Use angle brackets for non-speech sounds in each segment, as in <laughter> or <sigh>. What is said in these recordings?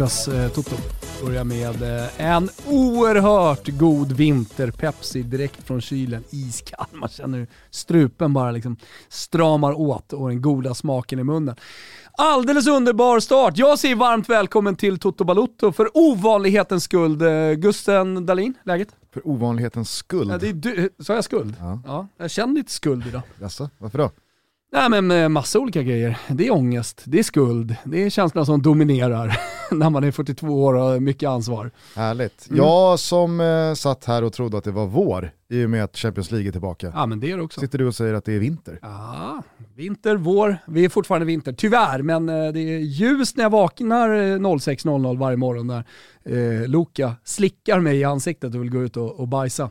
torsdags eh, Toto börjar med eh, en oerhört god vinter-Pepsi direkt från kylen. Iskall. Man känner hur strupen bara liksom stramar åt och den goda smaken i munnen. Alldeles underbar start. Jag säger varmt välkommen till Toto Balutto för ovanlighetens skuld. Eh, Gusten Dahlin, läget? För ovanlighetens skuld. Ja, det är du, sa jag skuld? Ja. Ja, jag känner lite skuld idag. Jaså, varför då? Nej men med massa olika grejer. Det är ångest, det är skuld, det är känslan som dominerar <laughs> när man är 42 år och har mycket ansvar. Härligt. Mm. Jag som eh, satt här och trodde att det var vår i och med att Champions League är tillbaka. Ja men det är det också. Sitter du och säger att det är vinter? Ja, vinter, vår. Vi är fortfarande vinter, tyvärr. Men eh, det är ljust när jag vaknar eh, 06.00 varje morgon när eh, Luka slickar mig i ansiktet och vill gå ut och, och bajsa.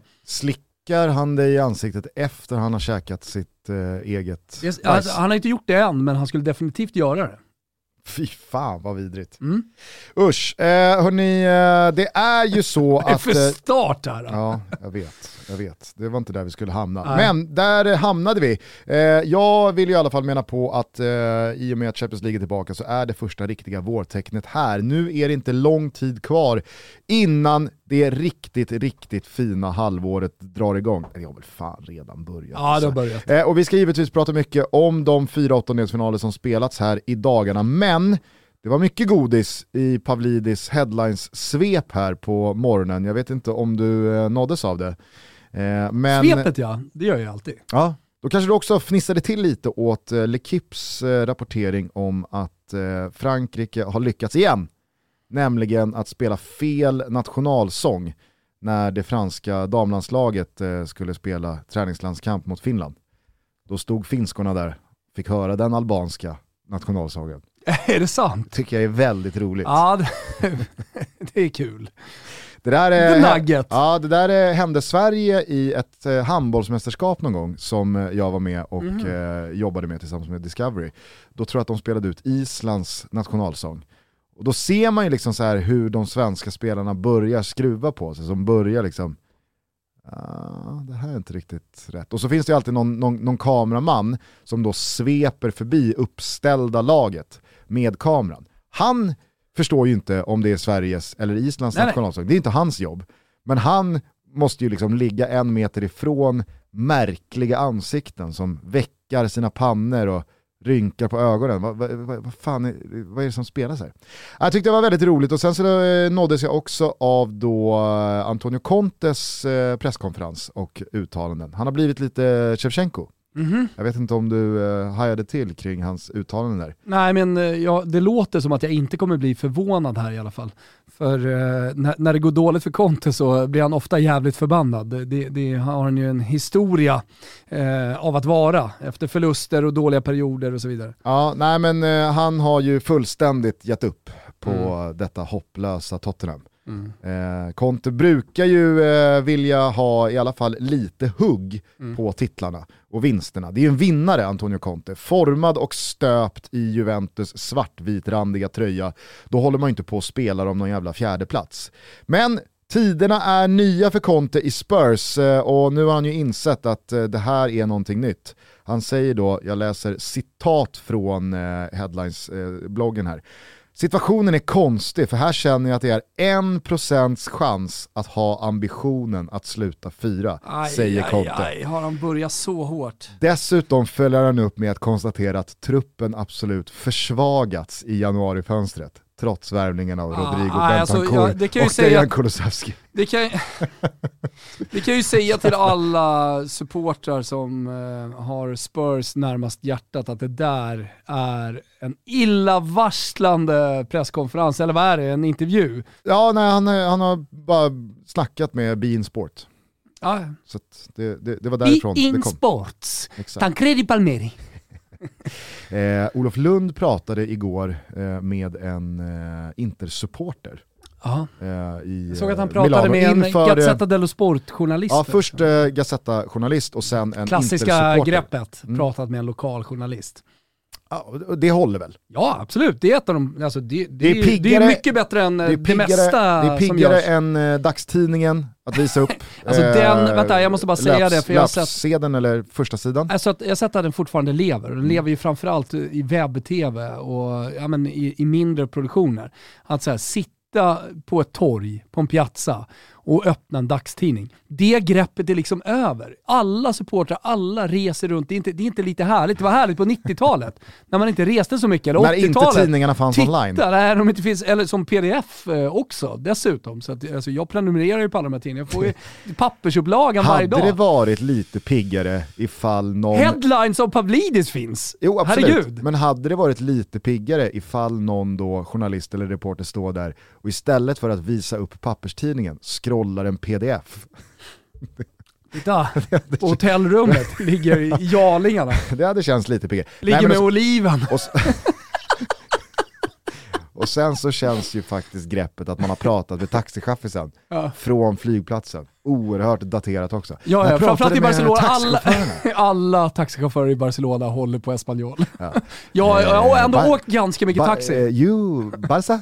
Slickar han dig i ansiktet efter han har käkat sitt eh, eget bajs? Alltså, han har inte gjort det än, men han skulle definitivt göra det. Fy fan vad vidrigt. Mm. Usch, eh, hörni, eh, det är ju så <laughs> Det är att... för eh, start här. Ja, jag vet. Jag vet. Det var inte där vi skulle hamna. Nej. Men där hamnade vi. Eh, jag vill ju i alla fall mena på att eh, i och med att Champions League är tillbaka så är det första riktiga vårtecknet här. Nu är det inte lång tid kvar innan det riktigt, riktigt fina halvåret drar igång. Det har väl fan redan börjat. Ja, det alltså. har börjat. Eh, och vi ska givetvis prata mycket om de fyra åttondelsfinaler som spelats här i dagarna, men det var mycket godis i Pavlidis headlines-svep här på morgonen. Jag vet inte om du eh, nåddes av det. Eh, men, Svepet ja, det gör jag alltid. Ja, då kanske du också fnissade till lite åt eh, L'Equipes eh, rapportering om att Frankrike har lyckats igen. Nämligen att spela fel nationalsång när det franska damlandslaget skulle spela träningslandskamp mot Finland. Då stod finskorna där, fick höra den albanska nationalsången. <laughs> är det sant? Tycker jag är väldigt roligt. Ja, det, <laughs> det är kul. Det där, The är, Nugget. ja, det där eh, hände Sverige i ett eh, handbollsmästerskap någon gång som eh, jag var med och Mhm. eh, jobbade med tillsammans med Discovery. Då tror jag att de spelade ut Islands nationalsång. Och då ser man ju liksom så här hur de svenska spelarna börjar skruva på sig, som börjar liksom Ah, det här är inte riktigt rätt. Och så finns det ju alltid någon, någon, någon kameraman som då sveper förbi uppställda laget med kameran. Han förstår ju inte om det är Sveriges eller Islands Nej, nationalsång, det är inte hans jobb. Men han måste ju liksom ligga en meter ifrån märkliga ansikten som väckar sina pannor och rynkar på ögonen. Vad, vad, vad, vad fan är, vad är det som spelas här? Jag tyckte det var väldigt roligt och sen så eh, nåddes jag också av då eh, Antonio Contes eh, presskonferens och uttalanden. Han har blivit lite Shevchenko. Mhm. Jag vet inte om du eh, hajade till kring hans uttalanden där. Nej men eh, ja, det låter som att jag inte kommer bli förvånad här i alla fall. För eh, när, när det går dåligt för Conte så blir han ofta jävligt förbannad. Det, det har han ju en historia eh, av att vara efter förluster och dåliga perioder och så vidare. Ja, nej men eh, han har ju fullständigt gett upp på Mm. detta hopplösa Tottenham. Mm. Eh, Conte brukar ju eh, vilja ha i alla fall lite hugg Mm. på titlarna och vinsterna. Det är ju en vinnare Antonio Conte, formad och stöpt i Juventus svartvitrandiga tröja. Då håller man ju inte på och spelar om någon jävla fjärdeplats. Men tiderna är nya för Conte i Spurs eh, och nu har han ju insett att eh, det här är någonting nytt. Han säger då, jag läser citat från eh, Headlines-bloggen här. Situationen är konstig för här känner jag att det är en procents chans att ha ambitionen att sluta fyra, säger Conte. Aj, aj, har han börjat så hårt? Dessutom följer han upp med att konstatera att truppen absolut försvagats i januarifönstret, trots värvningen av Ah, Rodrigo nej, alltså, Bentancur ja, det kan och säga Dejan Kulusevski. Det kan, <laughs> det kan jag ju säga till alla supportrar som eh, har Spurs närmast hjärtat att det där är en illavarslande presskonferens, eller vad är det, en intervju? Ja, nej, han, han har bara snackat med Bein Sport. Ja. Så det, det, det var därifrån det in kom. sports, Exakt. Tancredi Palmeri. <laughs> Eh, Olof Lund pratade igår eh, med en eh, Intersupporter. Ja. Eh, i, Jag såg att han eh, pratade Milano med en inför, eh, Gazzetta dello Sport-journalist. Ja, först eh, Gazzetta-journalist och sen en Klassiska Intersupporter. greppet, Mm. pratat med en lokal journalist. Ja, det håller väl? Ja, absolut. Det är ett av de, alltså det, det, Det är är, det piggare- är mycket bättre än eh, Det är det, piggare, mesta det är som piggare än eh, dagstidningen att visa upp. <laughs> Alltså den- vänta, jag måste bara säga det, för jag har sett- eller första sidan. Alltså jag har sett att den fortfarande lever. Den lever ju framförallt i webb-tv och ja, men i, i mindre produktioner. Att så här, sitta på ett torg, på en piazza och öppna en dagstidning. Det greppet är liksom över. Alla supportrar, alla reser runt. Det är inte, det är inte lite härligt. Det var härligt på 90-talet när man inte reste så mycket. Eller När inte 80-talet. tidningarna fanns Titta, online. nej, de inte finns, eller som pdf eh, också dessutom. Så att, alltså, jag prenumererar ju på alla de här tidningarna. Jag får ju <laughs> pappersupplagan varje Hade dag. det varit lite piggare ifall någon... Headlines av Pavlidis finns. Jo absolut, Herregud. men hade det varit lite piggare ifall någon då journalist eller reporter står där och istället för att visa upp papperstidningen scrollar en pdf. <laughs> Titta, <laughs> hotellrummet <laughs> ligger jarlingarna. Det hade känts lite piggare. Ligger Nej, med och, oliven. och, och sen så känns ju faktiskt greppet att man har pratat med taxichaffisen Ja. från flygplatsen. Oerhört daterat också. Ja, Jag ja, framförallt i Barcelona. Alla, alla taxichaufförer i Barcelona håller på Espanyol. Ja. Ja, jag har ändå Ba- åkt ganska mycket Ba- taxi. eh, you, Barca?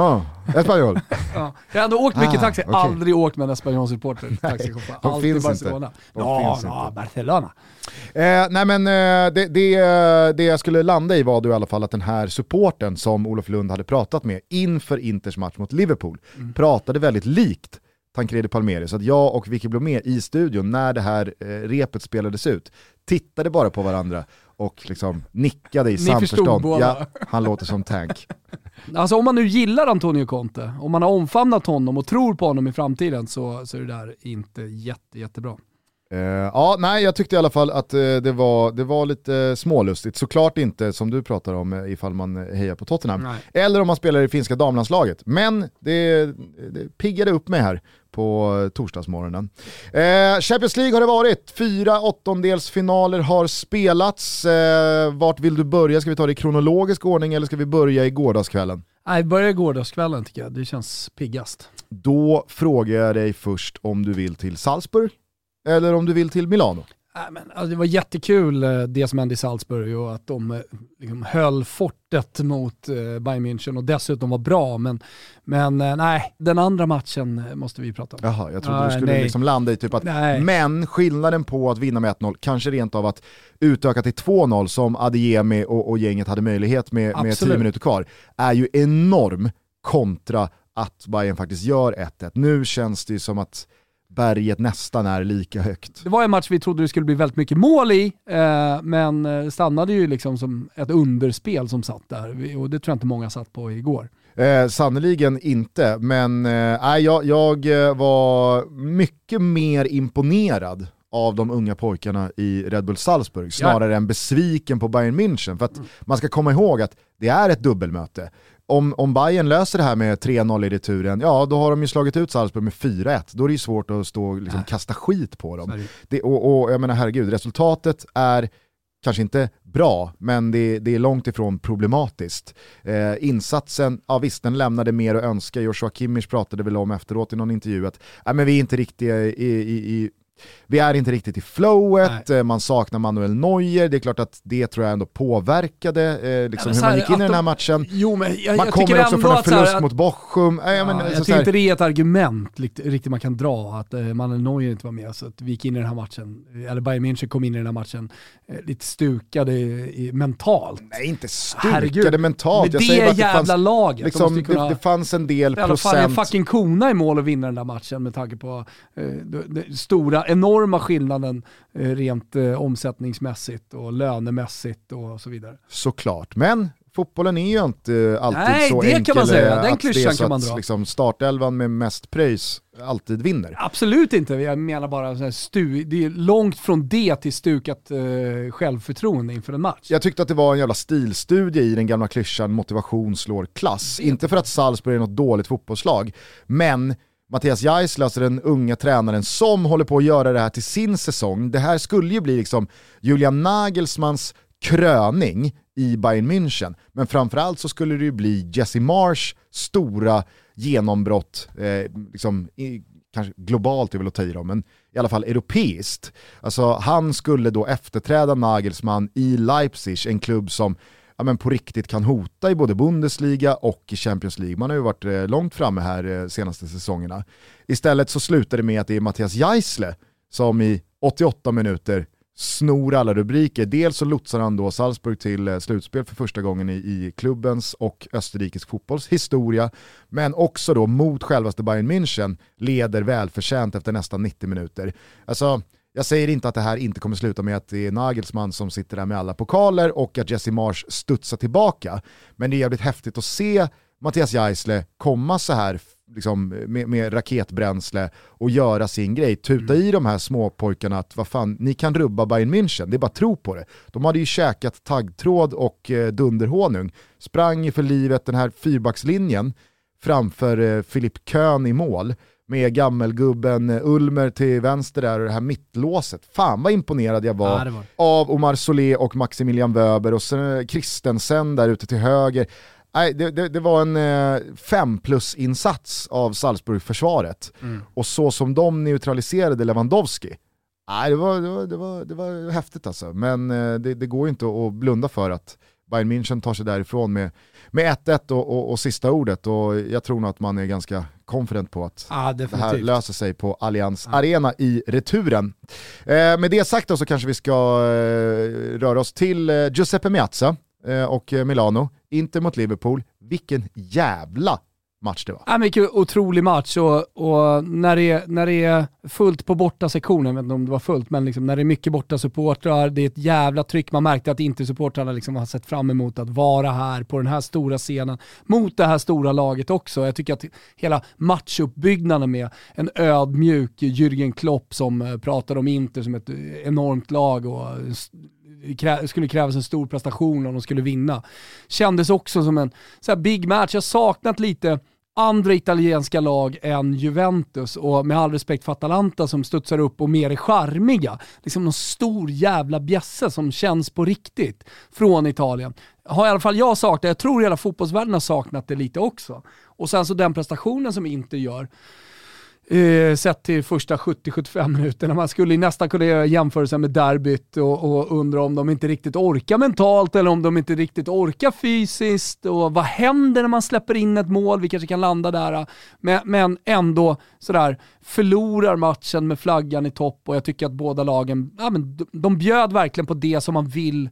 Ja, Espanyol. <laughs> Ja. Jag har ändå åkt mycket Ah, taxi, okej. aldrig åkt med en Espanyol-supporter. <laughs> Alltid finns Barcelona. inte. De ja, finns ja, inte. Barcelona. Eh, nej men eh, det, det, det jag skulle landa i var då i alla fall att den här supporten som Olof Lund hade pratat med inför Inters match mot Liverpool Mm. pratade väldigt likt Tancredi Palmeri. Så att jag och Vicky Blomé i studion när det här eh, repet spelades ut tittade bara på varandra och liksom nickade i Ni samförstånd. Ja, han låter som Tank. Alltså om man nu gillar Antonio Conte, om man har omfamnat honom och tror på honom i framtiden så, så är det där inte jätte, jättebra. Eh, ja, nej, jag tyckte i alla fall att eh, det, var, det var lite smålustigt. Såklart inte som du pratar om eh, ifall man hejar på Tottenham. Nej. Eller om man spelar i finska damlandslaget. Men det, det piggade upp mig här på torsdagsmorgonen. Eh, Champions League har det varit. Fyra åttondelsfinaler har spelats. Eh, vart vill du börja? Ska vi ta det i kronologisk ordning eller ska vi börja i gårdagskvällen? Nej, börja gårdagskvällen tycker jag. Det känns piggast. Då frågar jag dig först om du vill till Salzburg eller om du vill till Milano. Men, alltså, det var jättekul eh, det som hände i Salzburg och att de eh, liksom, höll fortet mot eh, Bayern München och dessutom var bra. Men, men eh, nej, den andra matchen måste vi prata om. Jaha, jag trodde Nej, du skulle nej. liksom landa i typ att, Nej. men skillnaden på att vinna med 1-0, kanske rent av att utöka till 2-0 som Adeyemi och, och gänget hade möjlighet med, med Absolut. 10 minuter kvar, är ju enorm kontra att Bayern faktiskt gör 1-1. Nu känns det ju som att berget nästan är lika högt. Det var en match vi trodde det skulle bli väldigt mycket mål i, eh, men eh, stannade ju liksom som ett underspel som satt där. Och det tror jag inte många satt på igår. Eh, Sannerligen inte, men eh, jag, jag eh, var mycket mer imponerad av de unga pojkarna i Red Bull Salzburg, snarare än besviken på Bayern München. För att man ska komma ihåg att det är ett dubbelmöte. Om, om Bayern löser det här med 3-0 i returen, ja då har de ju slagit ut Salzburg med 4-1. Då är det ju svårt att stå och liksom kasta skit på dem. det och, och jag menar herregud, resultatet är kanske inte bra, men det, det är långt ifrån problematiskt. Eh, insatsen, ja visst den lämnade mer att önska, Joshua Kimmich pratade väl om efteråt i någon intervju att men vi är inte riktigt i, i, i vi är inte riktigt i flowet, eh, man saknar Manuel Neuer, det är klart att det tror jag ändå påverkade eh, liksom men hur man gick in i den här de- matchen. Jo men jag, Man jag kommer också från en förlust att- mot Bochum. Eh, jag Ja, menar, så jag tycker inte det är ett argument riktigt man kan dra att eh, Manuel Neuer inte var med. Så att vi gick in i den här matchen, eller Bayern München kom in i den här matchen eh, lite stukade i, mentalt. Nej, inte Herregud. stukade mentalt. Med Jag det säger bara att det jävla fanns, laget. de liksom, ju kunna, det, det fanns en del i alla fall en procent fucking kona i mål att vinna den där matchen med tanke på eh, den den stora, enorma skillnaden eh, rent eh, omsättningsmässigt och lönemässigt och så vidare. Såklart, men fotbollen är ju inte alltid Nej, så det kan enkel man säga. eh, Den att det är så kan man att dra. liksom, startelvan med mest pröjs alltid vinner. Absolut inte, jag menar bara så stu, det är långt från det till stukat eh, självförtroende inför en match. Jag tyckte att det var en jävla stilstudie i den gamla klyschan motivation slår klass. Inte för att Salzburg är något dåligt fotbollslag, men Mattias Geisler, alltså den unga tränaren som håller på att göra det här till sin säsong. Det här skulle ju bli liksom Julian Nagelsmans kröning i Bayern München. Men framförallt så skulle det ju bli Jesse Marsh stora genombrott, eh, liksom, i, kanske globalt är väl att ta i dem, men i alla fall europeiskt. Alltså han skulle då efterträda Nagelsmann i Leipzig, en klubb som ja, men på riktigt kan hota i både Bundesliga och i Champions League. Man har ju varit eh, långt framme här eh, senaste säsongerna. Istället så slutar det med att det är Mattias Geisle som i 88 minuter snor alla rubriker. Dels så lotsar han då Salzburg till eh, slutspel för första gången i, i klubbens och österrikisk fotbolls historia, men också då mot självaste Bayern München leder välförtjänt efter nästan 90 minuter. Alltså, jag säger inte att det här inte kommer sluta med att det är Nagelsmann som sitter där med alla pokaler och att Jesse Marsh studsar tillbaka, men det är jävligt häftigt att se Mattias Geisle komma så här liksom, med, med, raketbränsle och göra sin grej. Tuta mm. i de här småpojkarna att vad fan, ni kan rubba Bayern München, det är bara tro på det. De hade ju käkat taggtråd och eh, dunderhonung, sprang för livet den här fyrbackslinjen framför eh, Filip Köhn i mål med gammelgubben eh, Ulmer till vänster där och det här mittlåset. Fan vad imponerad jag var, ja, var. av Omar Solé och Maximilian Wöber och sen Christensen där ute till höger. Nej, det, det, det, var en eh, fem plus-insats av Salzburg-försvaret. Mm. Och så som de neutraliserade Lewandowski, nej, det, var, det, var, det, var, det var häftigt alltså. Men eh, det, det går ju inte att blunda för att Bayern München tar sig därifrån med, med 1-1 och, och, och, sista ordet. Och jag tror nog att man är ganska confident på att ah, det här löser sig på Allianz ah. Arena i returen. Eh, med det sagt då så kanske vi ska eh, röra oss till eh, Giuseppe Meazza eh, och Milano. Inter mot Liverpool, vilken jävla match det var. Ja, men, otrolig match och, och, när, det är, när det är fullt på borta sektionen, jag vet inte om det var fullt, men liksom när det är mycket borta supportrar, det är ett jävla tryck. Man märkte att inte supportrarna liksom har sett fram emot att vara här på den här stora scenen mot det här stora laget också. Jag tycker att hela matchuppbyggnaden med en ödmjuk Jürgen Klopp som pratade pratar om Inter som ett enormt lag och eh, det skulle krävas en stor prestation om de skulle vinna. Kändes också som en så big match. Jag saknat lite andra italienska lag än Juventus och med all respekt för Atalanta som studsar upp och mer är charmiga. Liksom någon stor jävla bjässe som känns på riktigt från Italien. Har i alla fall jag saknat, jag tror hela fotbollsvärlden har saknat det lite också. Och sen så den prestationen som inte gör, eh, sett till första 70-75 minuterna. Man skulle nästan kunna göra jämförelser med derbyt och, och undra om de inte riktigt orkar mentalt eller om de inte riktigt orkar fysiskt och vad händer när man släpper in ett mål? Vi kanske kan landa där. Men, men ändå sådär förlorar matchen med flaggan i topp och jag tycker att båda lagen, ja, men de, bjöd verkligen på det som man vill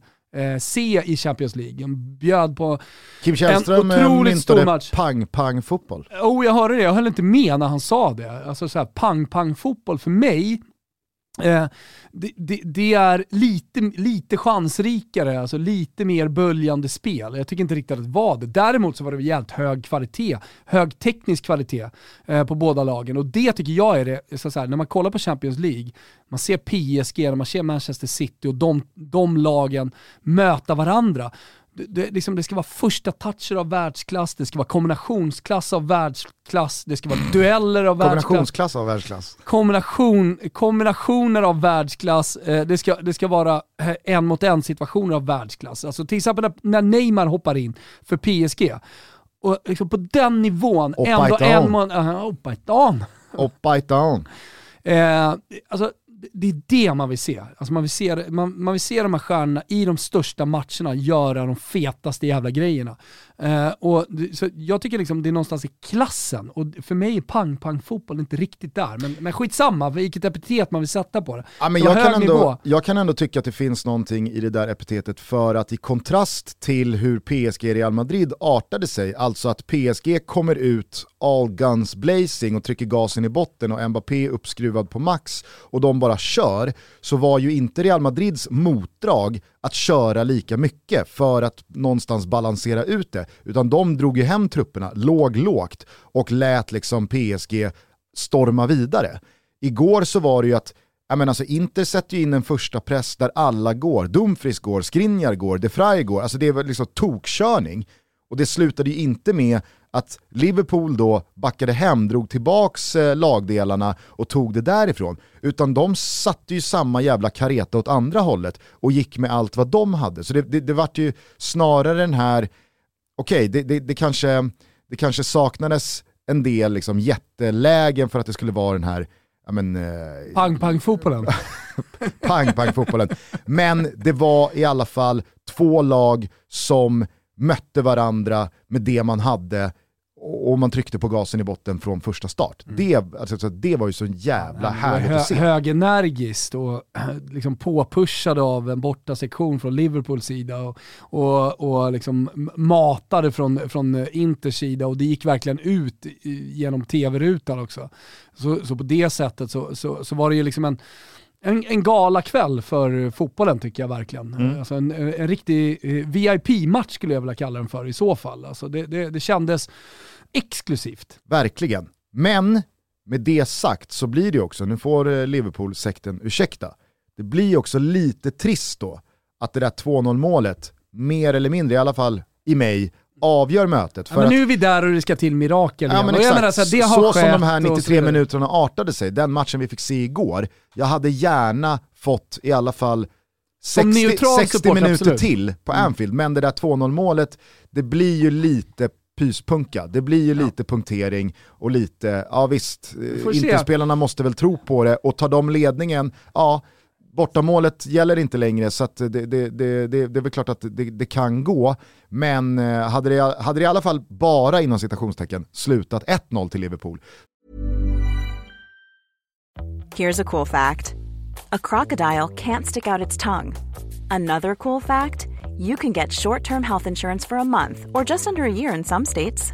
se i Champions League. De bjöd på Kim Källström en otroligt stor match. pang-pang-fotboll. Oh, jag hörde det. Jag höll inte med när han sa det. Alltså så pang-pang-fotboll för mig Eh, det, det, det, är lite, lite chansrikare, alltså lite mer böljande spel. Jag tycker inte riktigt att det var det. Däremot så var det jävligt hög kvalitet, hög teknisk kvalitet eh, på båda lagen. Och det tycker jag är det, så, så här, när man kollar på Champions League, man ser PSG, man ser Manchester City och de, de lagen möta varandra det, liksom, det ska vara första toucher av världsklass, det ska vara kombinationsklass av världsklass, det ska vara dueller av världsklass. Kombinationsklass av världsklass. Kombination, kombinationer av världsklass, eh, det, ska, det ska vara eh, en mot en situationer av världsklass. Alltså till exempel när Neymar hoppar in för PSG, och liksom på den nivån, ändå en mot... Uh. Oppa it on. Eh, alltså, det är det man vill se. Alltså man, vill se man, man vill se de här stjärnorna i de största matcherna göra de fetaste jävla grejerna. Uh, och, så jag tycker liksom det är någonstans i klassen, och för mig är pang-pang-fotboll inte riktigt där. Men, men skitsamma, vilket epitet man vill sätta på det. Ja, men jag, kan ändå, jag kan ändå tycka att det finns någonting i det där epitetet för att i kontrast till hur PSG Real Madrid artade sig, alltså att PSG kommer ut all guns blazing och trycker gasen i botten och Mbappé uppskruvad på max och de bara kör, så var ju inte Real Madrids motdrag att köra lika mycket för att någonstans balansera ut det, utan de drog ju hem trupperna, låg lågt och lät liksom PSG storma vidare. Igår så var det ju att jag menar, alltså Inter sätter ju in en första press där alla går. Dumfries går, Skriniar går, De Frey går. Alltså det är väl liksom tokkörning. Och det slutade ju inte med att Liverpool då backade hem, drog tillbaks eh, lagdelarna och tog det därifrån. Utan de satte ju samma jävla kareta åt andra hållet och gick med allt vad de hade. Så det, det, det vart ju snarare den här, okej okay, det, det, det, kanske, det kanske saknades en del liksom jättelägen för att det skulle vara den här eh, Pang-pang-fotbollen. <laughs> pang-pang-fotbollen. Men det var i alla fall två lag som mötte varandra med det man hade och man tryckte på gasen i botten från första start. Mm. Det, alltså, det var ju så jävla ja, härligt att se. Högenergiskt och <clears throat> liksom påpushade av en borta sektion från Liverpools sida och, och, och liksom matade från, från Inters sida och det gick verkligen ut genom tv-rutan också. Så, så på det sättet så, så, så var det ju liksom en en, en galakväll för fotbollen tycker jag verkligen. Mm. Alltså en, en riktig eh, VIP-match skulle jag vilja kalla den för i så fall. Alltså det, det, det kändes exklusivt. Verkligen. Men med det sagt så blir det också, nu får eh, Liverpool-sekten ursäkta, det blir också lite trist då att det där 2-0 målet, mer eller mindre, i alla fall i mig, avgör mötet. Men nu är vi där och det ska till mirakel ja, men exakt. Menar, så, har så som de här 93 minuterna artade sig, den matchen vi fick se igår, jag hade gärna fått i alla fall 60, 60 support, minuter absolut. till på mm. Anfield, mm. men det där 2-0 målet, det blir ju lite pyspunka. Det blir ju ja. lite punktering och lite, ja visst, Interspelarna måste väl tro på det och tar de ledningen, ja bortamålet gäller inte längre så det, det, det, det, det är väl klart att det, det kan gå. Men eh, hade det, hade det i alla fall bara inom citationstecken slutat 1-0 till Liverpool. Here's a cool fact. A crocodile can't stick out its tongue. Another cool fact. You can get short-term health insurance for a month or just under a year in some states.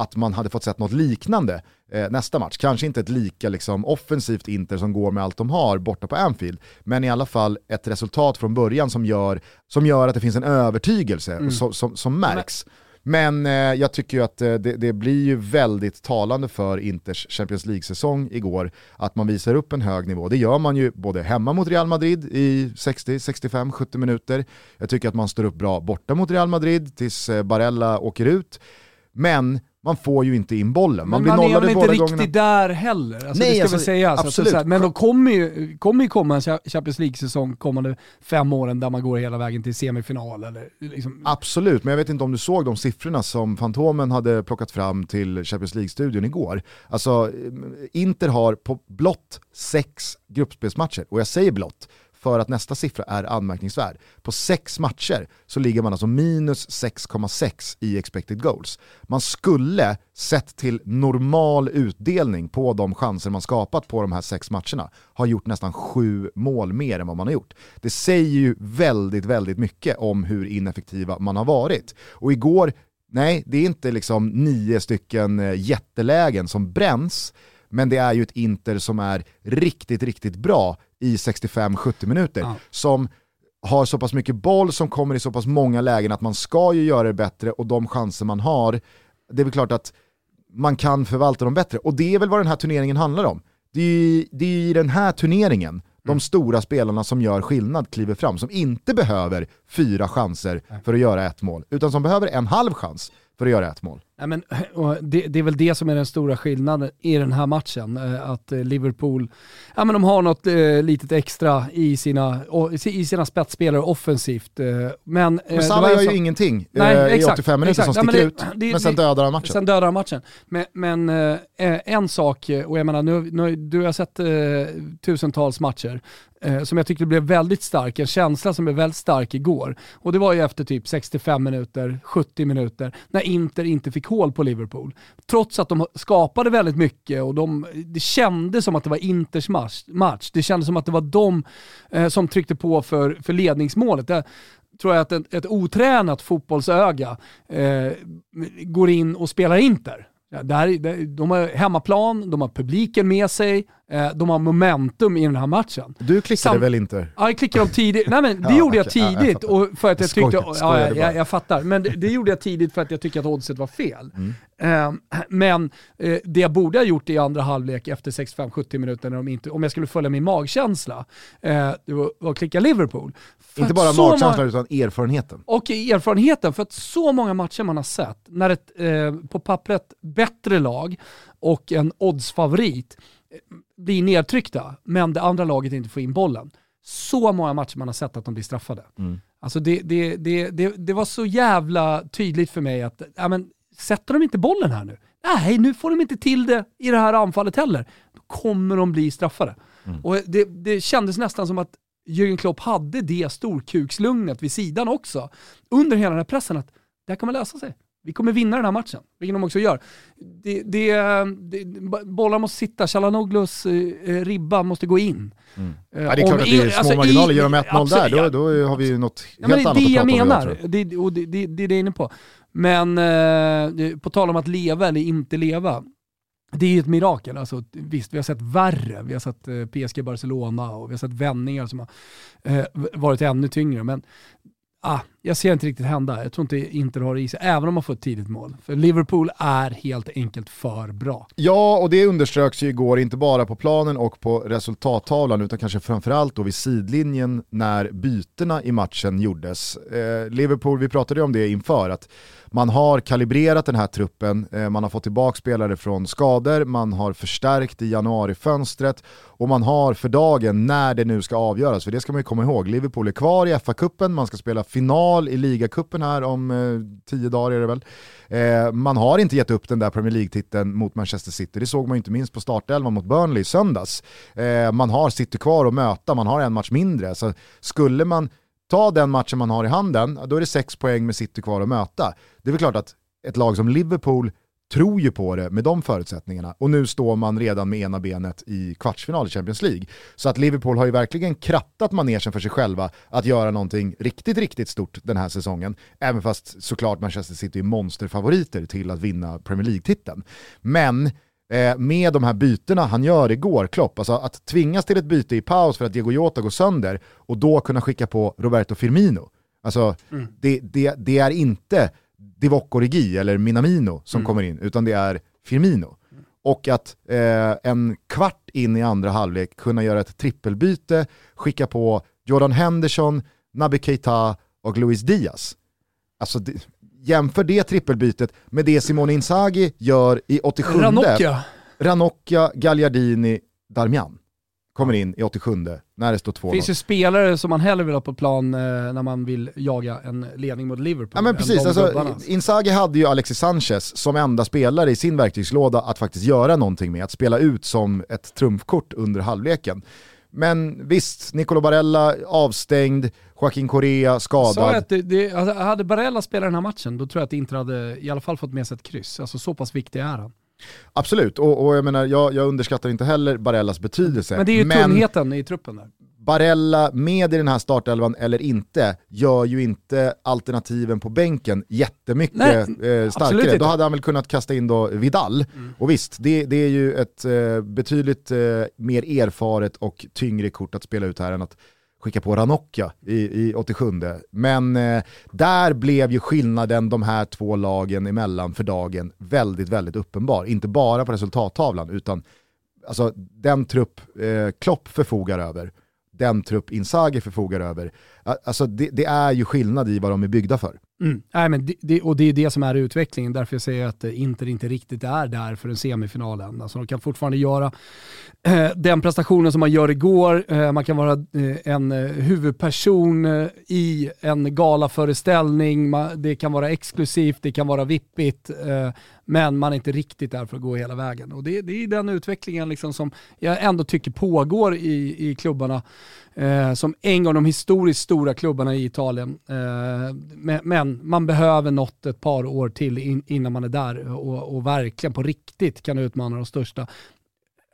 att man hade fått sett något liknande eh, nästa match. Kanske inte ett lika liksom, offensivt Inter som går med allt de har borta på Anfield, men i alla fall ett resultat från början som gör, som gör att det finns en övertygelse mm. som, som, som, märks. Men eh, jag tycker ju att eh, det, det, blir ju väldigt talande för Inters Champions League-säsong igår, att man visar upp en hög nivå. Det gör man ju både hemma mot Real Madrid i 60, 65, 70 minuter. Jag tycker att man står upp bra borta mot Real Madrid tills eh, Barella åker ut. Men man får ju inte in bollen. Man men blir man är inte riktigt gångerna. där heller. Alltså, Nej, det ska alltså, väl sägas. Absolut. Alltså, men de kommer ju, kommer ju komma en Champions League-säsong kommande fem åren där man går hela vägen till semifinal. Eller liksom. Absolut, men jag vet inte om du såg de siffrorna som Fantomen hade plockat fram till Champions League-studion igår. Alltså, Inter har på blott sex gruppspelsmatcher, och jag säger blott, för att nästa siffra är anmärkningsvärd. På sex matcher så ligger man alltså minus 6,6 i expected goals. Man skulle, sett till normal utdelning på de chanser man skapat på de här sex matcherna, ha gjort nästan sju mål mer än vad man har gjort. Det säger ju väldigt, väldigt mycket om hur ineffektiva man har varit. Och igår, nej, det är inte liksom nio stycken eh, jättelägen som bränns, men det är ju ett Inter som är riktigt, riktigt bra i 65-70 minuter. Ja. Som har så pass mycket boll, som kommer i så pass många lägen att man ska ju göra det bättre och de chanser man har, det är väl klart att man kan förvalta dem bättre. Och det är väl vad den här turneringen handlar om. Det är, det är i den här turneringen de mm. stora spelarna som gör skillnad kliver fram, som inte behöver fyra chanser för att göra ett mål, utan som behöver en halv chans för att göra ett mål. Ja, men, <laughs> det, det, är väl det som är den stora skillnaden i den här matchen. Eh, att eh, Liverpool, ja, men de har något eh, litet extra i sina, i sina spetsspelare offensivt. Men, men Salah gör ju ingenting Nej, eh, exakt, i 85 minuter exakt. som sticker ja, ut, det, men sen dödar han matchen. Sen dödar han matchen. Men, men eh, en sak, och jag menar, nu, nu, du har sett tusentals matcher, som jag tyckte blev väldigt stark, en känsla som blev väldigt stark igår. Och det var ju efter typ 65 minuter, 70 minuter, när Inter inte fick hål på Liverpool. Trots att de skapade väldigt mycket och de, det kändes som att det var Inters match. match. Det kändes som att det var de eh, som tryckte på för, för ledningsmålet. Det, tror jag att ett, ett otränat fotbollsöga eh, går in och spelar Inter. Där, de har hemmaplan, de har publiken med sig, eh, de har momentum i den här matchen. Du klickade Sam väl inte? Ja, jag klickade dem tidigt. Nej men <laughs> det ja, gjorde jag tidigt. Ja, jag och för att jag, jag tyckte, ja, jag, jag, fattar. Men det, det, gjorde jag tidigt för att jag tycker att oddset var fel. Mm. Eh, men eh, det jag borde ha gjort i andra halvlek efter 65-70 minuter, när de inte, om jag skulle följa min magkänsla, eh, det var, att klicka Liverpool. För inte bara magkänslan utan erfarenheten. Och erfarenheten, för att så många matcher man har sett, när ett eh, på pappret bättre lag och en oddsfavorit blir nedtryckta, men det andra laget inte får in bollen. Så många matcher man har sett att de blir straffade. Mm. Alltså det, det, det, det, det var så jävla tydligt för mig att, ja men, sätter de inte bollen här nu? Nej, nu får de inte till det i det här anfallet heller. Då kommer de bli straffade. Mm. Och det, det kändes nästan som att Jürgen Klopp hade det storkukslugnet vid sidan också. Under hela den här pressen att det här kommer lösa sig. Vi kommer vinna den här matchen, vilket de också gör. Det, det, det, bollar måste sitta, Chalanoglos eh, ribba måste gå in. Mm. Eh, ja, det är klart att det är små alltså, marginaler, gör de 1-0 där, då, då har vi ju något helt ja, annat att prata om. Det är det jag menar, det, och det, det, det är det jag är inne på. Men eh, på tal om att leva eller inte leva, det är ju ett mirakel. Alltså, visst, vi har sett värre. Vi har sett eh, PSG Barcelona och vi har sett vändningar som har eh, varit ännu tyngre. Men ah, jag ser inte riktigt hända. Jag tror inte Inter har det i sig, även om man får ett tidigt mål. För Liverpool är helt enkelt för bra. Ja, och det underströks ju igår, inte bara på planen och på resultattavlan, utan kanske framförallt då vid sidlinjen när bytena i matchen gjordes. Eh, Liverpool, vi pratade ju om det inför, att man har kalibrerat den här truppen, eh, man har fått tillbaka spelare från skador, man har förstärkt i januarifönstret och man har för dagen, när det nu ska avgöras, för det ska man ju komma ihåg, Liverpool är kvar i FA-cupen, man ska spela final i ligacupen här om eh, tio dagar är det väl. Eh, man har inte gett upp den där Premier League-titeln mot Manchester City, det såg man ju inte minst på startelvan mot Burnley i söndags. Eh, man har City kvar att möta, man har en match mindre, så skulle man ta den matchen man har i handen, då är det sex poäng med City kvar att möta. Det är väl klart att ett lag som Liverpool tror ju på det med de förutsättningarna och nu står man redan med ena benet i kvartsfinal i Champions League. Så att Liverpool har ju verkligen krattat manegen för sig själva att göra någonting riktigt, riktigt stort den här säsongen. Även fast såklart Manchester City är monsterfavoriter till att vinna Premier League-titeln. Men eh, med de här bytena han gör igår, Klopp, alltså att tvingas till ett byte i paus för att Diego Jota går sönder och då kunna skicka på Roberto Firmino. Alltså, mm. det, det, det, är inte Divock Origi eller Minamino som mm. kommer in, utan det är Firmino. Och att eh, en kvart in i andra halvlek kunna göra ett trippelbyte, skicka på Jordan Henderson, Naby Keita och Luis Diaz. Alltså, det, jämför det trippelbytet med det Simone Inzaghi gör i 87 Ranocchia. Ranocchia, Gagliardini, Darmian kommer in i 87 när det står 2-0. Det finns ju spelare som man hellre vill ha på plan eh, när man vill jaga en ledning mot Liverpool. Ja men precis, alltså, Inzaghi hade ju Alexis Sanchez som enda spelare i sin verktygslåda att faktiskt göra någonting med, att spela ut som ett trumfkort under halvleken. Men visst, Nicolo Barella avstängd, Joaquin Correa skadad. Sa att det, det, alltså, hade Barella spelat den här matchen, då tror jag att Inter hade i alla fall fått med sig ett kryss. Alltså så pass viktig är han. Absolut, och, och jag menar, jag, jag, underskattar inte heller Barellas betydelse. Men det är ju tunnheten i truppen där. Barella med i den här startelvan eller inte gör ju inte alternativen på bänken jättemycket Nej, eh, starkare. Då hade han väl kunnat kasta in då Vidal. Mm. Och visst, det, det, är ju ett eh, betydligt eh, mer erfaret och tyngre kort att spela ut här än att skicka på Ranocchia i, i 87. Men eh, där blev ju skillnaden de här två lagen emellan för dagen väldigt, väldigt uppenbar. Inte bara på resultattavlan utan alltså, den trupp eh, Klopp förfogar över, den trupp Inzaghi förfogar över. Alltså, det, det, är ju skillnad i vad de är byggda för. Mm. Nej, men det, det, och det är det som är utvecklingen, därför jag säger att eh, Inter inte riktigt är där för en semifinal än. Alltså, de kan fortfarande göra eh, den prestationen som man gör igår, eh, man kan vara eh, en eh, huvudperson eh, i en galaföreställning, man, det kan vara exklusivt, det kan vara vippigt, eh, men man är inte riktigt där för att gå hela vägen. Och det, det är den utvecklingen liksom som jag ändå tycker pågår i, i klubbarna, eh, som en av de historiskt stora klubbarna i Italien. Eh, men, men, man behöver något ett par år till in, innan man är där och, och verkligen på riktigt kan utmana de största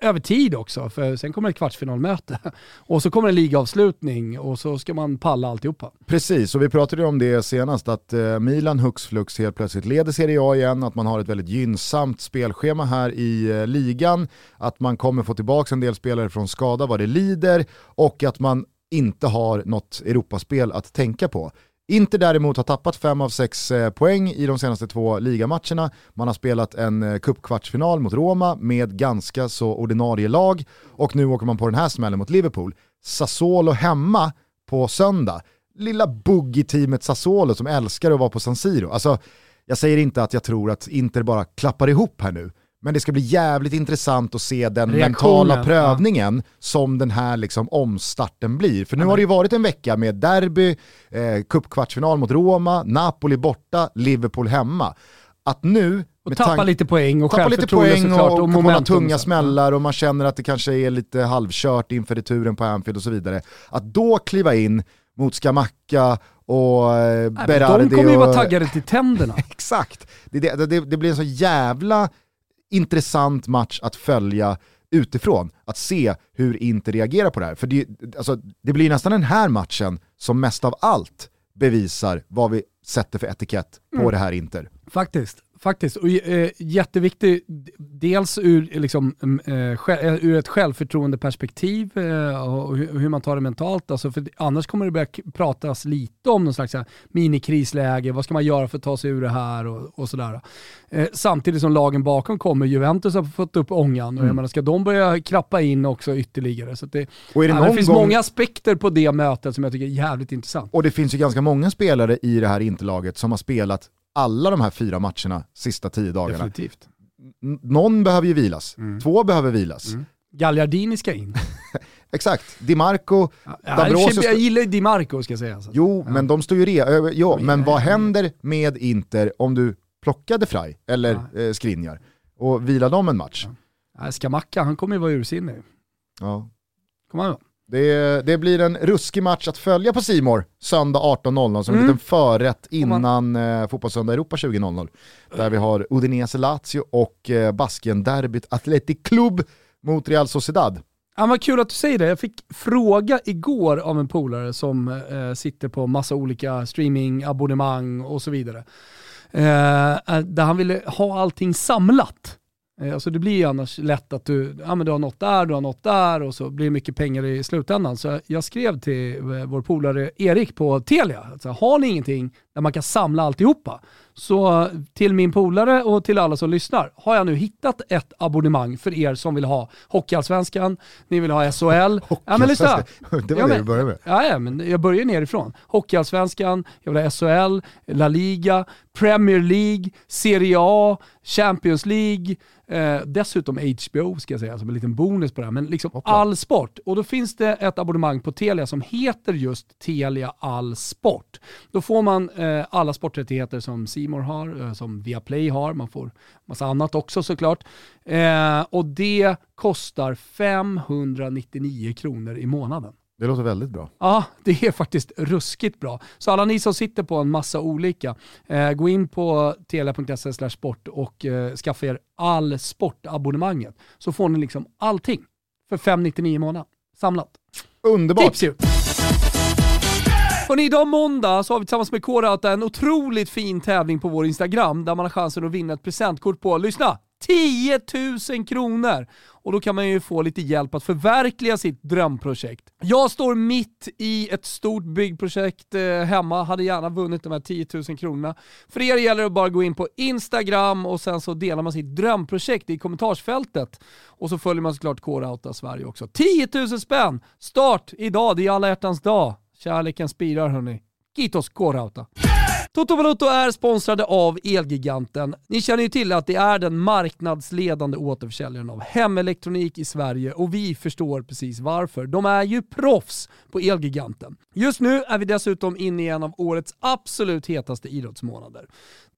över tid också, för sen kommer ett kvartsfinalmöte <laughs> och så kommer en ligavslutning och så ska man palla alltihopa. Precis, och vi pratade ju om det senast, att eh, Milan hux flux helt plötsligt leder Serie A igen, att man har ett väldigt gynnsamt spelschema här i eh, ligan, att man kommer få tillbaka en del spelare från skada vad det lider och att man inte har något Europaspel att tänka på. Inter däremot har tappat fem av sex eh, poäng i de senaste två ligamatcherna. Man har spelat en eh, cupkvartsfinal mot Roma med ganska så ordinarie lag och nu åker man på den här smällen mot Liverpool. Sassuolo hemma på söndag. Lilla buggy-teamet Sassuolo som älskar att vara på San Siro. Alltså, jag säger inte att jag tror att Inter bara klappar ihop här nu, men det ska bli jävligt intressant att se den Reaktionen, mentala prövningen ja. som den här liksom omstarten blir. För nu har det ju varit en vecka med derby, eh, cupkvartsfinal mot Roma, Napoli borta, Liverpool hemma. Att nu och tappa lite poäng och tappa lite poäng och, och, några tunga smällar och man känner att det kanske är lite halvkört inför returen på Anfield och så vidare. Att då kliva in mot Skamacka och eh, Berardi. De kommer ju och... vara taggade till tänderna. <laughs> Exakt, det, det, det, det blir en så jävla intressant match att följa utifrån, att se hur Inter reagerar på det här. För det, alltså, det blir nästan den här matchen som mest av allt bevisar vad vi sätter för etikett på mm. det här Inter. Faktiskt. Faktiskt, och eh, jätteviktig, dels ur, liksom, eh, eh, ur ett självförtroendeperspektiv eh, och hur man tar det mentalt. Alltså, för annars kommer det börja pratas lite om någon slags här, minikrisläge, vad ska man göra för att ta sig ur det här och, och sådär. Eh, samtidigt som lagen bakom kommer, Juventus har fått upp ångan mm. och jag mm. menar, ska de börja krappa in också ytterligare? Så det, och är det, ja, det finns gång... många aspekter på det mötet som jag tycker är jävligt intressant. Och det finns ju ganska många spelare i det här interlaget som har spelat alla de här fyra matcherna sista tio dagarna. Definitivt. någon behöver ju vilas, mm. två behöver vilas. Mm. Gagliardini ska in. <laughs> Exakt, Di Marco, ja, D'Ambrosio... Jag gillar Di Marco ska jag säga. Så. Jo, ja. men de står ju re... Jo, men vad händer med Inter om du plockade Fraj eller ja. eh, Skriniar och vilar dem en match? Ja. Skamacka, han kommer ju vara ursinnig. Ja. Kommer han det, det, blir en ruskig match att följa på Simor söndag 18.00 som mm. en liten förrätt innan eh, Fotbollssöndag Europa 20.00. Där vi har Udinese Lazio och eh, Basken-derbyt Athletic Club mot Real Sociedad. Ja, vad kul att du säger det. Jag fick fråga igår av en polare som eh, sitter på massa olika streamingabonnemang och så vidare. Eh, eh där han ville ha allting samlat. Eh, alltså det blir ju annars lätt att du, ja, men du har något där, du har något där och så blir det mycket pengar i slutändan. Så jag skrev till eh, vår polare Erik på Telia, alltså, har ni ingenting där man kan samla alltihopa? Så till min polare och till alla som lyssnar har jag nu hittat ett abonnemang för er som vill ha Hockeyallsvenskan, ni vill ha SHL. ja, men lyssna. <laughs> Det var ja, det du började med. Ja, ja, men jag börjar nerifrån. Hockeyallsvenskan, jag vill ha SHL, La Liga, Premier League, Serie A, Champions League, eh, dessutom HBO ska jag säga som en liten bonus på det här. Men liksom Hoppla. all sport. Och då finns det ett abonnemang på Telia som heter just Telia All Sport. Då får man eh, alla sporträttigheter som Simor har, eh, som Viaplay har, man får massa annat också såklart. Eh, och det kostar 599 kronor i månaden. Det låter väldigt bra. Ja, det är faktiskt ruskigt bra. Så alla ni som sitter på en massa olika, eh, gå in på telia.se sport och eh, skaffa er all sportabonnemanget. Så får ni liksom allting för 599 i månaden. Samlat. Underbart. Tips ju. Hörrni, idag måndag så har vi tillsammans med Kårauta en otroligt fin tävling på vår Instagram där man har chansen att vinna ett presentkort på, lyssna, 10 000 kronor! Och då kan man ju få lite hjälp att förverkliga sitt drömprojekt. Jag står mitt i ett stort byggprojekt eh, hemma, hade gärna vunnit de här 10 000 kronorna. För er gäller det att bara gå in på Instagram och sen så delar man sitt drömprojekt i kommentarsfältet. Och så följer man såklart K-Rauta Sverige också. 10 000 spänn! Start idag, det är alla hjärtans dag. Kärleken spirar hörni. Kitos korauta. Toto Valuto är sponsrade av Elgiganten. Ni känner ju till att det är den marknadsledande återförsäljaren av hemelektronik i Sverige och vi förstår precis varför. De är ju proffs på Elgiganten. Just nu är vi dessutom inne i en av årets absolut hetaste idrottsmånader.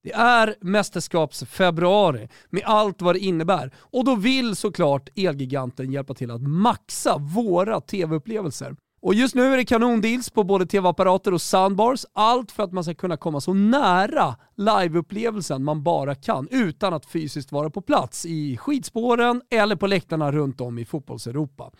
Det är mästerskapsfebruari med allt vad det innebär och då vill såklart Elgiganten hjälpa till att maxa våra tv-upplevelser. Och just nu är det kanondeals på både tv-apparater och soundbars. Allt för att man ska kunna komma så nära liveupplevelsen man bara kan utan att fysiskt vara på plats i skidspåren eller på läktarna runt om i fotbollseuropa.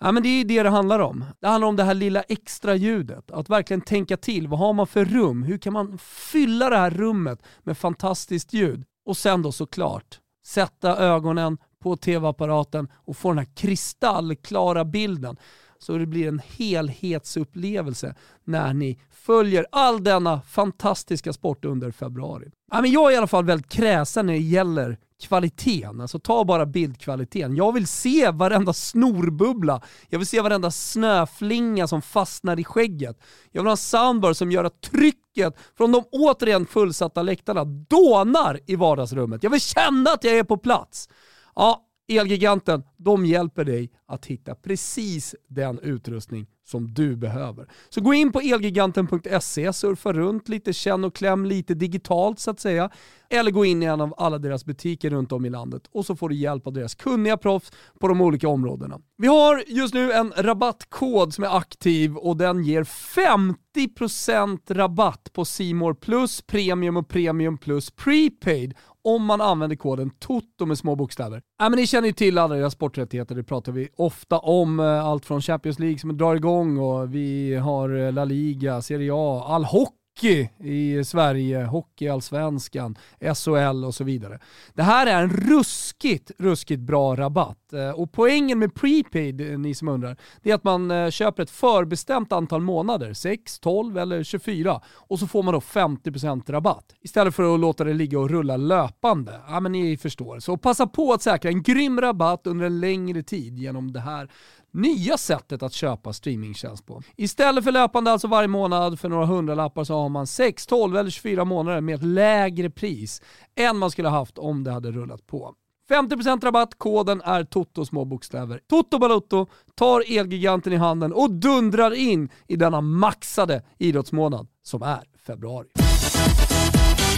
Ja, men det är det det handlar om. Det handlar om det här lilla extra ljudet. Att verkligen tänka till. Vad har man för rum? Hur kan man fylla det här rummet med fantastiskt ljud? Och sen då såklart sätta ögonen på tv-apparaten och få den här kristallklara bilden så det blir en helhetsupplevelse när ni följer all denna fantastiska sport under februari. Jag är i alla fall väldigt kräsen när det gäller kvaliteten. Alltså ta bara bildkvaliteten. Jag vill se varenda snorbubbla. Jag vill se varenda snöflinga som fastnar i skägget. Jag vill ha en soundbar som gör att trycket från de återigen fullsatta läktarna dånar i vardagsrummet. Jag vill känna att jag är på plats. Ja, Elgiganten, de hjälper dig att hitta precis den utrustning som du behöver. Så gå in på elgiganten.se, surfa runt lite, känn och kläm lite digitalt så att säga. Eller gå in i en av alla deras butiker runt om i landet och så får du hjälp av deras kunniga proffs på de olika områdena. Vi har just nu en rabattkod som är aktiv och den ger 50% rabatt på Simor Plus, Premium och Premium Plus Prepaid om man använder koden TOTO med små bokstäver. Ja, men ni känner ju till alla era sporträttigheter, det pratar vi ofta om. Eh, allt från Champions League som drar igång och vi har eh, La Liga, Serie A, all hockey hockey i Sverige, hockeyallsvenskan, SHL och så vidare. Det här är en ruskigt, ruskigt bra rabatt. Eh, och poängen med prepaid, eh, ni som undrar, det är att man eh, köper ett förbestämt antal månader, 6, 12 eller 24, och så får man då 50% rabatt. Istället för att låta det ligga och rulla löpande. Ja men ni förstår. Så passa på att säkra en grym rabatt under en längre tid genom det här nya sättet att köpa streamingtjänst på. Istället för löpande alltså varje månad för några hundralappar så har man 6, 12 eller 24 månader med ett lägre pris än man skulle haft om det hade rullat på. 50% rabatt, koden är TOTO små bokstäver. Toto Balotto tar Elgiganten i handen och dundrar in i denna maxade idrottsmånad som är februari.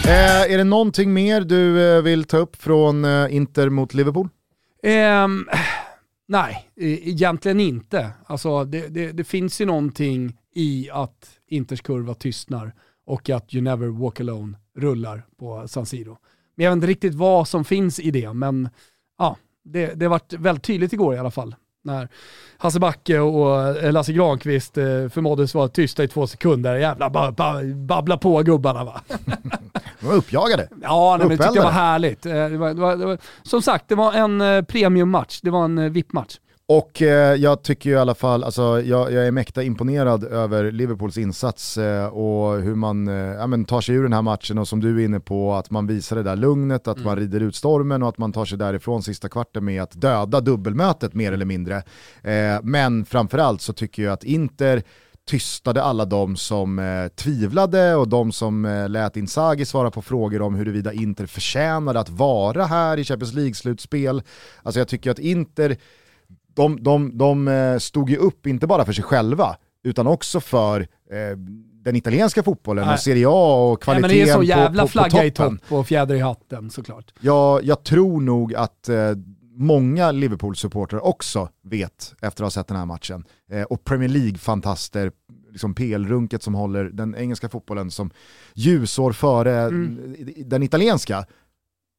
Eh, är det någonting mer du eh, vill ta upp från eh, Inter mot Liverpool? Nej, e, egentligen inte. Alltså, det, det, det, finns ju någonting i att Inters kurva tystnar och att You Never Walk Alone rullar på San Siro. Men jag vet inte riktigt vad som finns i det, men ja, det, det varit väldigt tydligt igår i alla fall. När Hasse Backe och eh, Lasse Granqvist eh, förmåddes vara tysta i två sekunder. Jävla babbla på gubbarna va. <laughs> De var uppjagade. Ja, nej, men det tyckte jag var härligt. Eh, det var, det var, det var, som sagt, det var en premiummatch. Det var en VIP-match. Och eh, jag tycker ju i alla fall, alltså, jag, jag är mäkta imponerad över Liverpools insats eh, och hur man eh, ja, men tar sig ur den här matchen och som du är inne på, att man visar det där lugnet, att mm. man rider ut stormen och att man tar sig därifrån sista kvarten med att döda dubbelmötet mer eller mindre. Eh, men framförallt så tycker jag att Inter tystade alla de som eh, tvivlade och de som eh, lät Inzaghi svara på frågor om huruvida Inter förtjänade att vara här i Champions League-slutspel. Alltså jag tycker att Inter de, de, de eh, stod ju upp, inte bara för sig själva, utan också för eh, den italienska fotbollen Nej. och Serie A och kvaliteten Nej, men Det är så jävla på, på, flagga på i topp och fjäder i hatten såklart. Ja, jag tror nog att eh, många Liverpool-supportrar också vet efter att ha sett den här matchen. Eh, och Premier League-fantaster, liksom PL-runket som håller den engelska fotbollen som ljusår före mm. den italienska,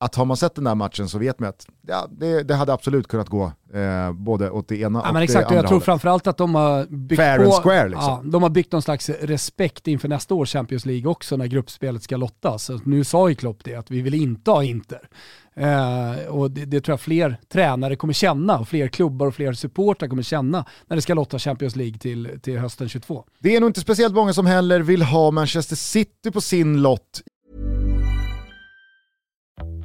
att har man sett den där matchen så vet man att ja, det, det hade absolut kunnat gå eh, både åt det ena ja, och men det exakt, andra Jag tror framförallt att de har byggt Fair på, and square liksom. ja, de har byggt någon slags respekt inför nästa års Champions League också när gruppspelet ska lottas. Nu sa ju Klopp det, att vi vill inte ha Inter. Eh, och det, det, tror jag fler tränare kommer känna och fler klubbar och fler supportrar kommer känna när det ska lotta Champions League till, till hösten 22. Det är nog inte speciellt många som heller vill ha Manchester City på sin lott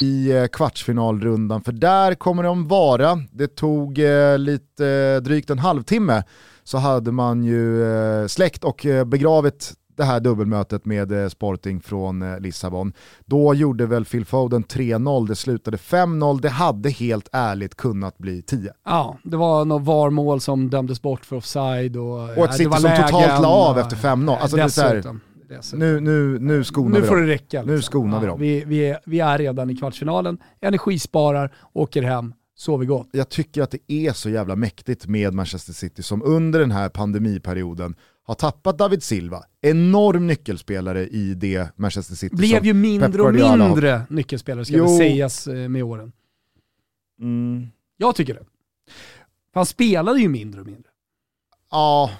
i eh, kvartsfinalrundan, för där kommer de vara. Det tog eh, lite eh, drygt en halvtimme så hade man ju släckt och begravit det här dubbelmötet med Sporting från Lissabon. Då gjorde väl Phil Foden 3-0, det slutade 5-0, det hade helt ärligt kunnat bli 10. Ja, det var något VAR-mål som dömdes bort för offside och... Och ett det City var som lägen, totalt la av efter 5-0. Alltså det är Dessutom. Dessutom. nu, nu, nu skonar Nu vi får dem. det räcka. Nu skonar vi dem. Vi, vi, är, vi är redan i kvartsfinalen, energisparar, åker hem, sover gott. jag tycker att det är så jävla mäktigt med Manchester City som under den här pandemiperioden har tappat David Silva, enorm nyckelspelare i det Manchester City Blev som ju mindre och mindre nyckelspelare ska Jo. väl sägas eh, med åren. Mm. Jag tycker det. Han spelade ju mindre och mindre. Ja,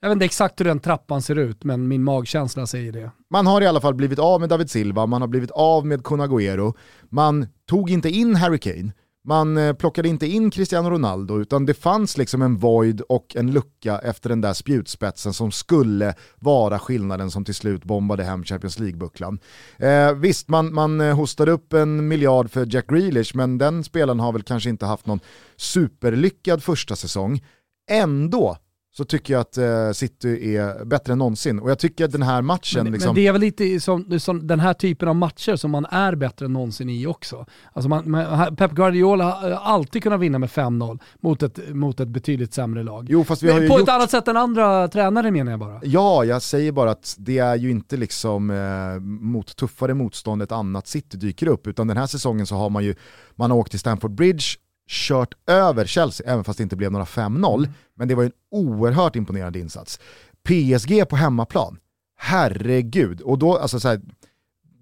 jag vet inte exakt hur den trappan ser ut, men min magkänsla säger det. man har i alla fall blivit av med David Silva, man har blivit av med Kun Agüero, man tog inte in Harry Kane, man eh, plockade inte in Cristiano Ronaldo, utan det fanns liksom en void och en lucka efter den där spjutspetsen som skulle vara skillnaden som till slut bombade hem Champions League-bucklan. Eh, visst, man, man eh, hostade upp en miljard för Jack Grealish, men den spelaren har väl kanske inte haft någon superlyckad första säsong. Ändå så tycker jag att eh, City är bättre än någonsin. Och jag tycker att den här matchen... Men, liksom, men det är väl lite som, som den här typen av matcher som man är bättre än någonsin i också. Alltså man, man, Pep Guardiola har alltid kunnat vinna med 5-0 mot ett, mot ett betydligt sämre lag. Jo, fast vi har ju På gjort... ett annat sätt än andra tränare menar jag bara. Ja, jag säger bara att det är ju inte liksom eh, mot tuffare motstånd ett annat City dyker upp, utan den här säsongen så har man ju, man har åkt till Stamford Bridge, kört över Chelsea, även fast det inte blev några 5-0, men det var ju en oerhört imponerande insats. PSG på hemmaplan, herregud, och då, alltså så här,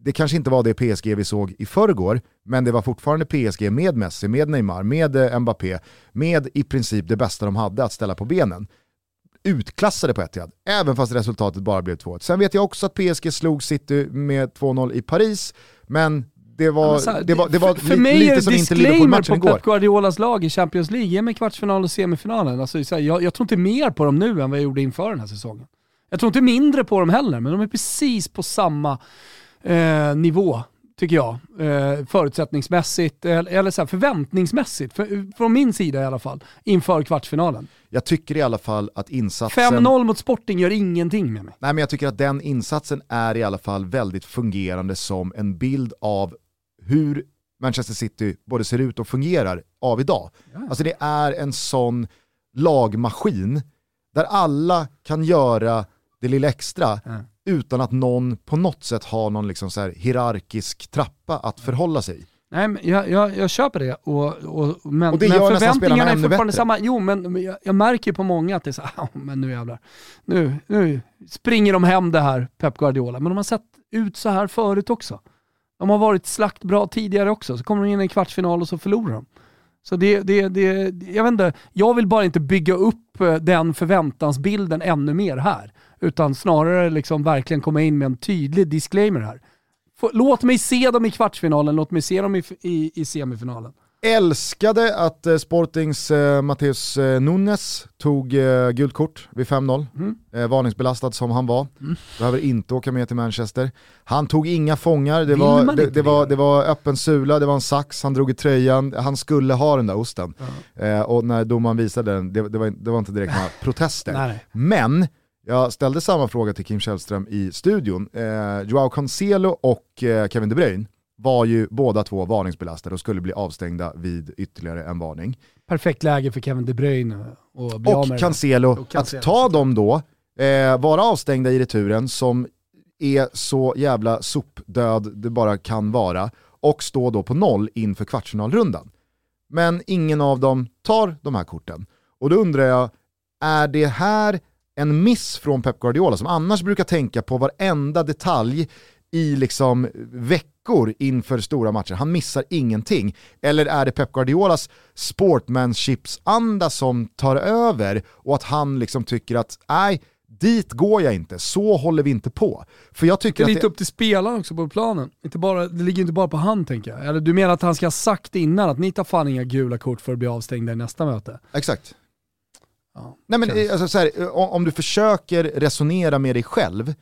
det kanske inte var det PSG vi såg i förrgår, men det var fortfarande PSG med Messi, med Neymar, med eh, Mbappé, med i princip det bästa de hade att ställa på benen. Utklassade på Etihad, även fast resultatet bara blev 2-1. Sen vet jag också att PSG slog City med 2-0 i Paris, men det var, Ja, här, det var, det var för, för mig lite är det som inte Liverpool-matchen på igår. Pep Guardiolas lag i Champions League. Ge mig kvartsfinal och semifinalen. Alltså, så här, jag, jag tror inte mer på dem nu än vad jag gjorde inför den här säsongen. Jag tror inte mindre på dem heller, men de är precis på samma eh, nivå, tycker jag. Eh, förutsättningsmässigt, eller, eller så här, förväntningsmässigt, för, från min sida i alla fall, inför kvartsfinalen. Jag tycker i alla fall att insatsen... 5-0 mot Sporting gör ingenting med mig. Nej men jag tycker att den insatsen är i alla fall väldigt fungerande som en bild av hur Manchester City både ser ut och fungerar av idag. Alltså det är en sån lagmaskin där alla kan göra det lilla extra Ja. utan att någon på något sätt har någon liksom så här hierarkisk trappa att förhålla sig i. Nej, men jag, jag, jag köper det, och, och, men, Och det men förväntningarna är fortfarande bättre. samma. Jo, men jag, jag märker på många att det är så här, <laughs> "Ah, men nu jävlar. Nu, nu springer de hem det här, Pep Guardiola. Men de har sett ut så här förut också. De har varit slakt bra tidigare också, så kommer de in i en kvartsfinal och så förlorar de. Så det, det, det, jag vet inte, jag vill bara inte bygga upp eh, den förväntansbilden ännu mer här. Utan snarare liksom verkligen komma in med en tydlig disclaimer här. Låt mig se dem i kvartsfinalen, låt mig se dem i, i, i semifinalen. Älskade att eh, Sportings eh, Mateus eh, Nunes tog eh, gult kort vid 5-0. Mm. Eh, varningsbelastad som han var. Behöver inte åka med till Manchester. Han tog inga fångar, det var, det, det, var, det? var öppen sula, det var en sax, han drog i tröjan, han skulle ha den där osten. Eh, och när domaren visade den, det, det, var, det var inte direkt några protester. Nej, nej. Men jag ställde samma fråga till Kim Källström i studion. Eh, Joao Cancelo och eh, Kevin De Bruyne var ju båda två varningsbelastade och skulle bli avstängda vid ytterligare en varning. Perfekt läge för Kevin De Bruyne att bli Och. Cancelo, Och Cancelo, att ta dem då, eh, vara avstängda i returen som är så jävla sopdöd det bara kan vara och stå då på noll inför kvartsfinalrundan. Men ingen av dem tar de här korten. Och då undrar jag, är det här en miss från Pep Guardiola som annars brukar tänka på varenda detalj i liksom veckor inför stora matcher. Han missar ingenting. Eller är det Pep Guardiolas sportmanshipsanda som tar över och att han liksom tycker att nej, dit går jag inte, så håller vi inte på. För jag tycker Det är lite det, upp till spelaren också på planen. Inte bara, det ligger inte bara på han tänker jag. Eller du menar att han ska ha sagt innan att ni tar fan inga gula kort för att bli avstängda i nästa möte? Exakt. Ja, Nej, men, eh, alltså, så här, eh, om du försöker resonera med dig själv,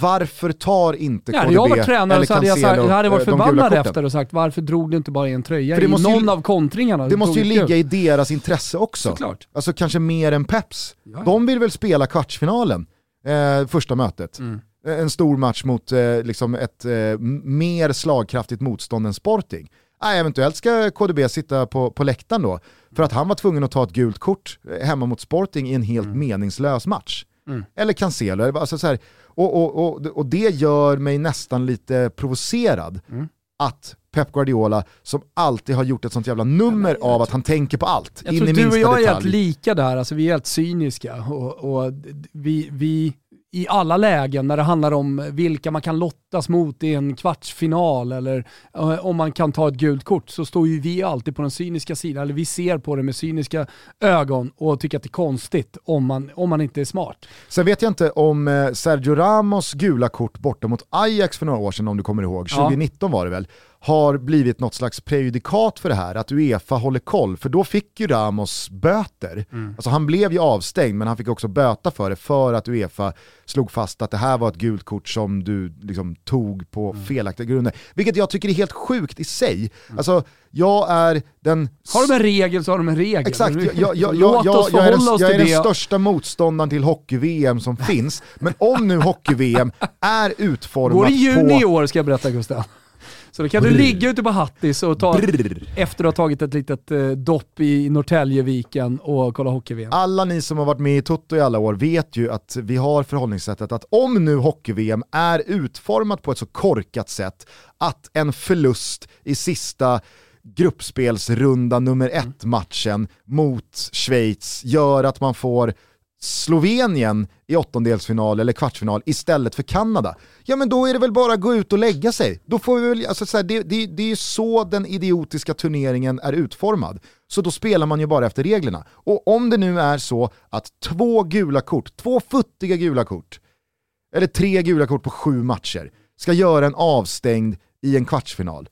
varför tar inte Ja, KDB hade jag varit tränare eller så hade jag, sagt, jag hade varit eh, förbannad efter och sagt varför drog du inte bara i en tröja För det i måste ju- någon av kontringarna? Det måste ju ligga i deras intresse också. Såklart. Alltså kanske mer än Peps. Ja. De vill väl spela kvartsfinalen, eh, första mötet. Mm. Eh, En stor match mot eh, liksom ett eh, mer slagkraftigt motstånd än Sporting. Ah, eventuellt ska KDB sitta på, på läktaren då, för att han var tvungen att ta ett gult kort eh, hemma mot Sporting i en helt meningslös match. Mm. Eller Cancelo, alltså så här, och, och, och, och det gör mig nästan lite provocerad Mm. att Pep Guardiola, som alltid har gjort ett sånt jävla nummer av att han tänker på allt, Jag in tror i du och minsta jag är helt detalj. lika där, alltså vi är helt cyniska. Och, och vi, vi, I alla lägen när det handlar om vilka man kan lottas mot i en kvartsfinal eller eh, om man kan ta ett gult kort så står ju vi alltid på den cyniska sidan. Eller vi ser på det med cyniska ögon och tycker att det är konstigt om man, om man inte är smart. Sen vet jag inte om eh, Sergio Ramos gula kort borta mot Ajax för några år sedan, om du kommer ihåg, Ja. 2019 var det väl, har blivit något slags prejudikat för det här, att Uefa håller koll, för då fick ju Ramos böter. Alltså han blev ju avstängd, men han fick också böta för det, för att Uefa slog fast att det här var ett gult kort som du liksom tog på felaktiga grunder. Vilket jag tycker är helt sjukt i sig. Alltså, jag är den Har de en regel så har de en regel. Exakt, jag, jag, jag, Låt jag, oss jag, är den, jag är den största motståndaren till hockey-VM som <laughs> finns. Men om nu hockey-VM är <laughs> utformat Går i juni i på... år ska jag berätta Gustav. Så då kan du Brr. ligga ute på Hattis och ta, Brr. efter att ha tagit ett litet eh, dopp i Norrtäljeviken och kolla hockey-VM. Alla ni som har varit med i Toto i alla år vet ju att vi har förhållningssättet att om nu hockey-VM är utformat på ett så korkat sätt att en förlust i sista gruppspelsrunda nummer ett matchen mot Schweiz gör att man får Slovenien i åttondelsfinal eller kvartsfinal istället för Kanada, ja men då är det väl bara att gå ut och lägga sig. Då får vi väl, alltså så här, det, det, det är ju så den idiotiska turneringen är utformad. Så då spelar man ju bara efter reglerna. Och om det nu är så att två gula kort, två futtiga gula kort, eller tre gula kort på sju matcher, ska göra en avstängd i en kvartsfinal,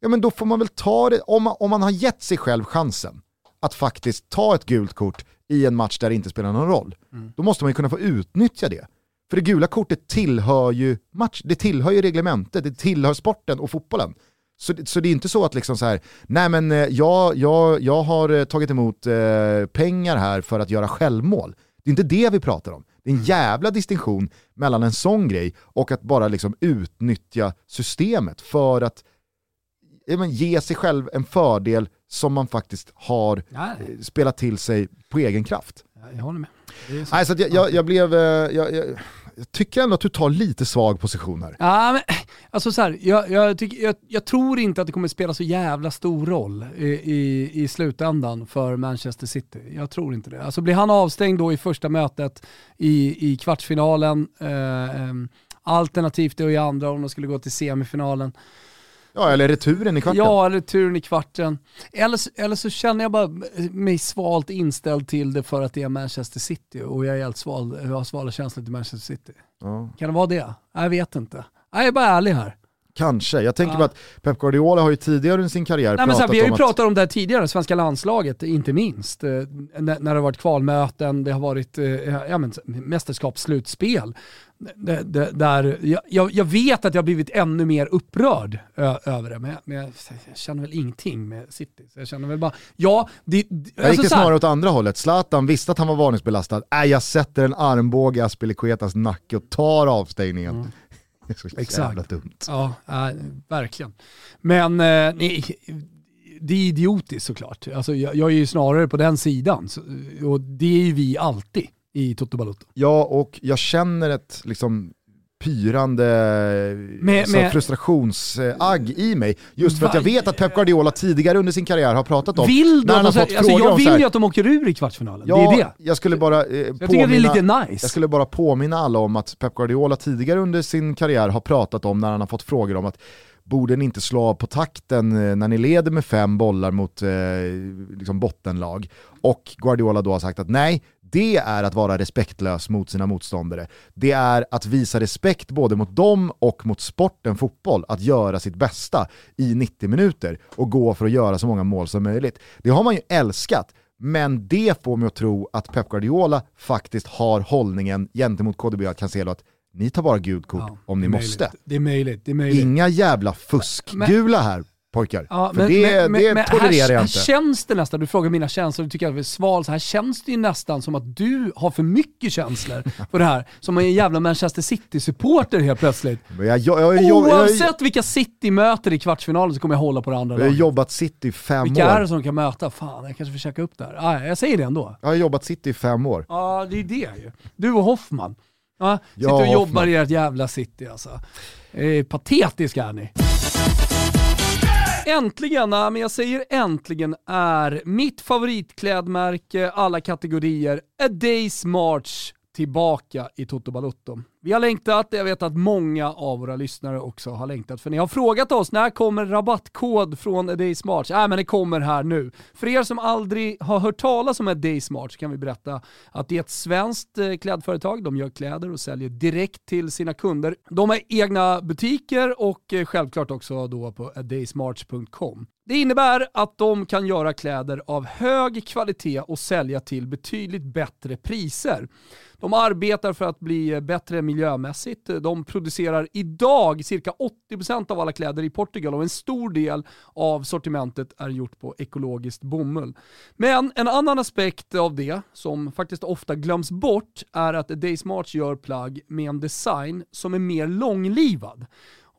ja men då får man väl ta det, om man, om man har gett sig själv chansen att faktiskt ta ett gult kort i en match där det inte spelar någon roll, då måste man ju kunna få utnyttja det. För det gula kortet tillhör ju match, det tillhör ju reglementet, det tillhör sporten och fotbollen. Så, så det är inte så att liksom så här, nej men eh, jag, jag, jag har eh, tagit emot eh, pengar här för att göra självmål. Det är inte det vi pratar om. Det är en jävla distinktion mellan en sån grej och att bara liksom utnyttja systemet för att men, ge sig själv en fördel som man faktiskt har Nej, eh, spelat till sig på egen kraft. jag håller med. Nej, så jag, jag, jag blev, eh, jag, jag, tycker ändå att du tar lite svag position här. Ja, men, alltså så här, jag, tycker, jag, tror inte att det kommer spela så jävla stor roll i, i, i slutändan för Manchester City. Jag tror inte det. Alltså blir han avstängd då i första mötet i, i kvartsfinalen, eh, em, alternativt då i andra om de skulle gå till semifinalen. Ja, eller returen i kvarten. Ja, eller turen i kvarten. Eller, så- eller så känner jag bara mig svalt inställd till det för att det är Manchester City och jag är helt sval, jag har svala känslor till Manchester City. Ja, Kan det vara det? Jag vet inte. Jag är bara ärlig här. kanske. Jag tänker Ja. bara att Pep Guardiola har ju tidigare under sin karriär Nej, men så här, vi har ju pratat om det här tidigare, svenska landslaget inte minst. Eh, när, när det har varit kvalmöten, det har varit eh, ja, men, mästerskapsslutspel. Det, det, där, jag, jag, vet att jag har blivit ännu mer upprörd ö, över det, men, jag, men jag, jag känner väl ingenting med City. Så jag känner väl bara, ja, det, det- Jag gick det så här- snarare åt andra hållet. Zlatan visste att han var varningsbelastad. Äh, jag sätter en armbåge i Aspelikuetas nacke och tar avstängningen. <laughs> Det är så Exakt. jävla dumt. Ja, äh, verkligen. Men eh, nej, det är idiotiskt såklart. Alltså, jag, jag är ju snarare på den sidan. Så, och det är ju vi alltid i Toto Balotto. Ja, och jag känner ett liksom pyrande Med- alltså, med- frustrationsagg i mig. Just för att jag vet att Pep Guardiola tidigare under sin karriär har pratat om Vill när han har Alltså, fått alltså, frågor jag vill ju att de åker ur i kvartsfinalen. Ja, det är det. jag skulle bara eh, Jag tycker det är påminna, lite nice. jag skulle bara påminna alla om att Pep Guardiola tidigare under sin karriär har pratat om när han har fått frågor om att borde ni inte slå av på takten eh, när ni leder med fem bollar mot eh, liksom bottenlag? Och Guardiola då har sagt att nej, det är att vara respektlös mot sina motståndare. Det är att visa respekt både mot dem och mot sporten fotboll, att göra sitt bästa i 90 minuter och gå för att göra så många mål som möjligt. Det har man ju älskat, men det får mig att tro att Pep Guardiola faktiskt har hållningen gentemot KDB och Cancelo att ni tar bara gult kort Ja, om ni är måste. möjligt. Det är möjligt. Det är möjligt. Inga jävla fuskgula här pojkar. Ja, För det, det tolererar här, jag här inte. känns det nästan, du frågar mina känslor, du tycker att jag är sval, så här känns det ju nästan som att du har för mycket känslor för det här. Som en jävla Manchester City-supporter helt plötsligt. Men jag, jag, jag, Oavsett vilka City möter i kvartsfinalen så kommer jag hålla på det andra jag har laget. jobbat City i fem Vilka är år. det som de kan möta? Fan, jag kanske får checka upp det här. Ah, jag säger det ändå. Jag har jobbat City i fem år. Ja, det är det ju. Du och Hoffman. Ja, sitter och jobbar Hoffman. i ert jävla city alltså. Eh, patetiska är ni. Äntligen, men jag säger äntligen, är mitt favoritklädmärke alla kategorier A Day's March tillbaka i Toto Balutto. Vi har längtat, jag vet att många av våra lyssnare också har längtat, för ni har frågat oss när kommer rabattkod från A Day Smart? Nej men det kommer här nu. För er som aldrig har hört talas om A Day Smart så kan vi berätta att det är ett svenskt eh, klädföretag, de gör kläder och säljer direkt till sina kunder. De har egna butiker och eh, självklart också då på adaysmarch.com. Det innebär att de kan göra kläder av hög kvalitet och sälja till betydligt bättre priser. De arbetar för att bli eh, bättre miljömässigt. De producerar idag cirka 80% av alla kläder i Portugal och en stor del av sortimentet är gjort på ekologiskt bomull. Men en annan aspekt av det, som faktiskt ofta glöms bort, är att Days gör plagg med en design som är mer långlivad.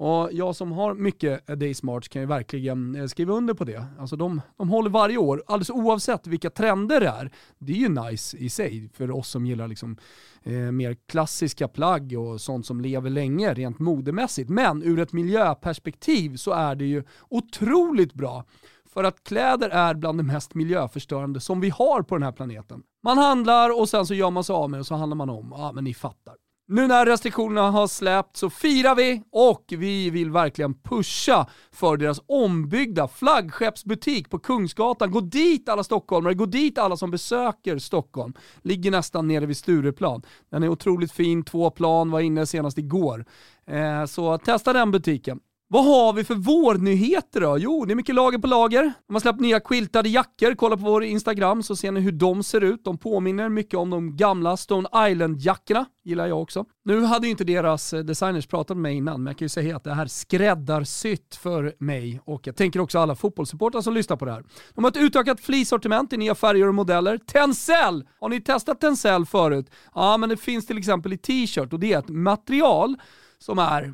Och jag som har mycket A Day March kan ju verkligen eh, skriva under på det. Alltså de, de håller varje år, alldeles oavsett vilka trender det är. Det är ju nice i sig för oss som gillar liksom, eh, mer klassiska plagg och sånt som lever länge rent modemässigt. Men ur ett miljöperspektiv så är det ju otroligt bra. För att kläder är bland det mest miljöförstörande som vi har på den här planeten. Man handlar och sen så gör man sig av med det och så handlar man om. Ja men ni fattar. Nu när restriktionerna har släppt så firar vi och vi vill verkligen pusha för deras ombyggda flaggskeppsbutik på Kungsgatan. Gå dit alla stockholmare, gå dit alla som besöker Stockholm. Ligger nästan nere vid Stureplan. Den är otroligt fin, två plan, var inne senast igår. Eh, så testa den butiken. Vad har vi för vårnyheter då? Jo, det är mycket lager på lager. De har släppt nya quiltade jackor. Kolla på vår Instagram så ser ni hur de ser ut. De påminner mycket om de gamla Stone Island-jackorna. Gillar jag också. Nu hade ju inte deras eh, designers pratat med mig innan, men jag kan ju säga att det här skräddarsytt för mig och jag tänker också alla fotbollssupportrar som lyssnar på det här. De har ett utökat fleecesortiment i nya färger och modeller. Tencel! Har ni testat Tencel förut? Ja, men det finns till exempel i t-shirt och det är ett material som är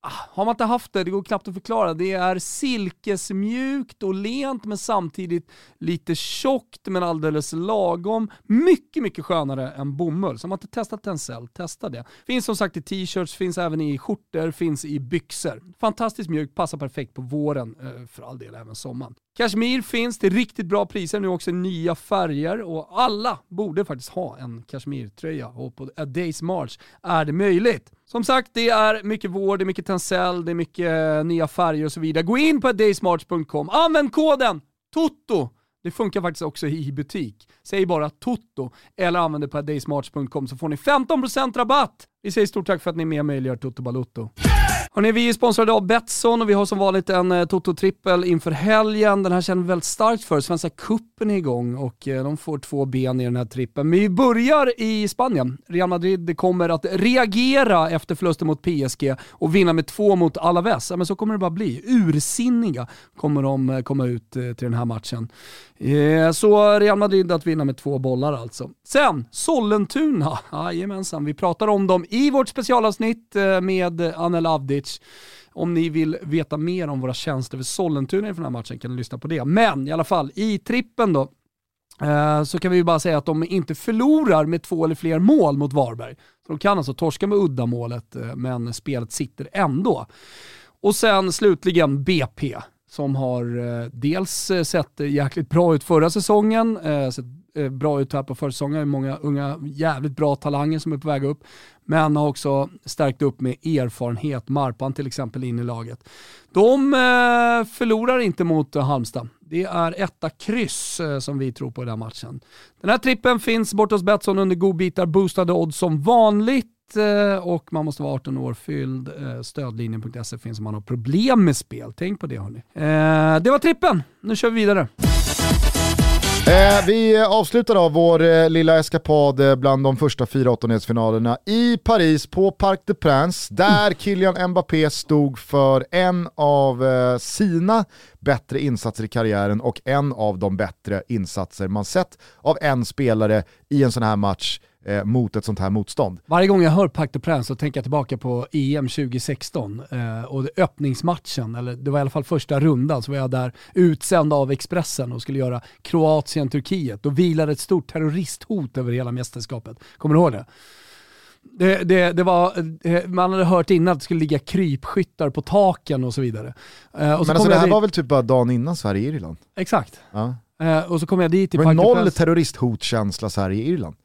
Ah, har man inte haft det, det går knappt att förklara. Det är silkesmjukt och lent men samtidigt lite tjockt men alldeles lagom. Mycket, mycket skönare än bomull. Så har man inte testat Tencel, testa det. Finns som sagt i t-shirts, finns även i skjortor, finns i byxor. Fantastiskt mjukt, passar perfekt på våren, eh, för all del även sommaren. Kashmir finns till riktigt bra priser, nu också i nya färger och alla borde faktiskt ha en Kashmir-tröja och på A Days March är det möjligt. Som sagt, det är mycket vård, det är mycket Tencel, det är mycket eh, nya färger och så vidare. Gå in på daysmarch.com, använd koden TOTO! Det funkar faktiskt också i butik. Säg bara TOTO eller använd det på daysmarch.com så får ni 15% rabatt. Vi säger stort tack för att ni är med och möjliggör Toto Balutto. Hörrni, vi är sponsrade av Betsson och vi har som vanligt en eh, Toto-trippel inför helgen. Den här känner vi väldigt starkt för. Svenska cupen är igång och eh, de får två ben i den här trippen. Men vi börjar i Spanien. Real Madrid kommer att reagera efter förlusten mot PSG och vinna med två mot Alaves. Ja, men så kommer det bara bli. Ursinniga kommer de eh, komma ut eh, till den här matchen. Eh, så Real Madrid att vinna med två bollar alltså. Sen, Sollentuna. Jajamensan, vi pratar om dem i vårt specialavsnitt eh, med Anel Avdi. Avdic. Om ni vill veta mer om våra tjänster för Sollentuna inför den här matchen kan ni lyssna på det. Men i alla fall, i trippen då, eh, så kan vi ju bara säga att de inte förlorar med två eller fler mål mot Varberg. Så de kan alltså torska med uddamålet, eh, men spelet sitter ändå. Och sen slutligen BP. som har eh, dels sett jäkligt bra ut förra säsongen, sett bra ut här på försäsongen, många unga jävligt bra talanger som är på väg upp, men har också stärkt upp med erfarenhet, Marpan till exempel in i laget. De eh, förlorar inte mot eh, Halmstad. Det är etta kryss eh, som vi tror på i den här matchen. Den här trippen finns bort hos Betsson under godbitar, boostade odds som vanligt och man måste vara 18 år fylld. Stödlinjen.se finns om man har problem med spel. Tänk på det hörni. Det var trippen, nu kör vi vidare. Eh, vi avslutar då vår eh, lilla eskapad eh, bland de första fyra åttondelsfinalerna i Paris på Parc des Princes där Kylian Mbappé stod för en av eh, sina bättre insatser i karriären och en av de bättre insatser man sett av en spelare i en sån här match eh, mot ett sånt här motstånd. Varje gång jag hör Parc des Princes så tänker jag tillbaka på EM 2016 eh, och öppningsmatchen, eller det var i alla fall första rundan, så var jag där utsänd av Expressen och skulle göra Kroatien-Turkiet. Då vilade ett stort terroristhot över hela mästerskapet. Kommer du ihåg det? Det, det, det, var, eh, man hade hört innan att det skulle ligga krypskyttar på taken och så vidare. Eh, och så Men alltså det här var väl typ bara dagen innan Sverige-Irland? Exakt. Ja. Eh, och så kom jag dit till Det var noll Princes. terroristhotskänsla Sverige-Irland.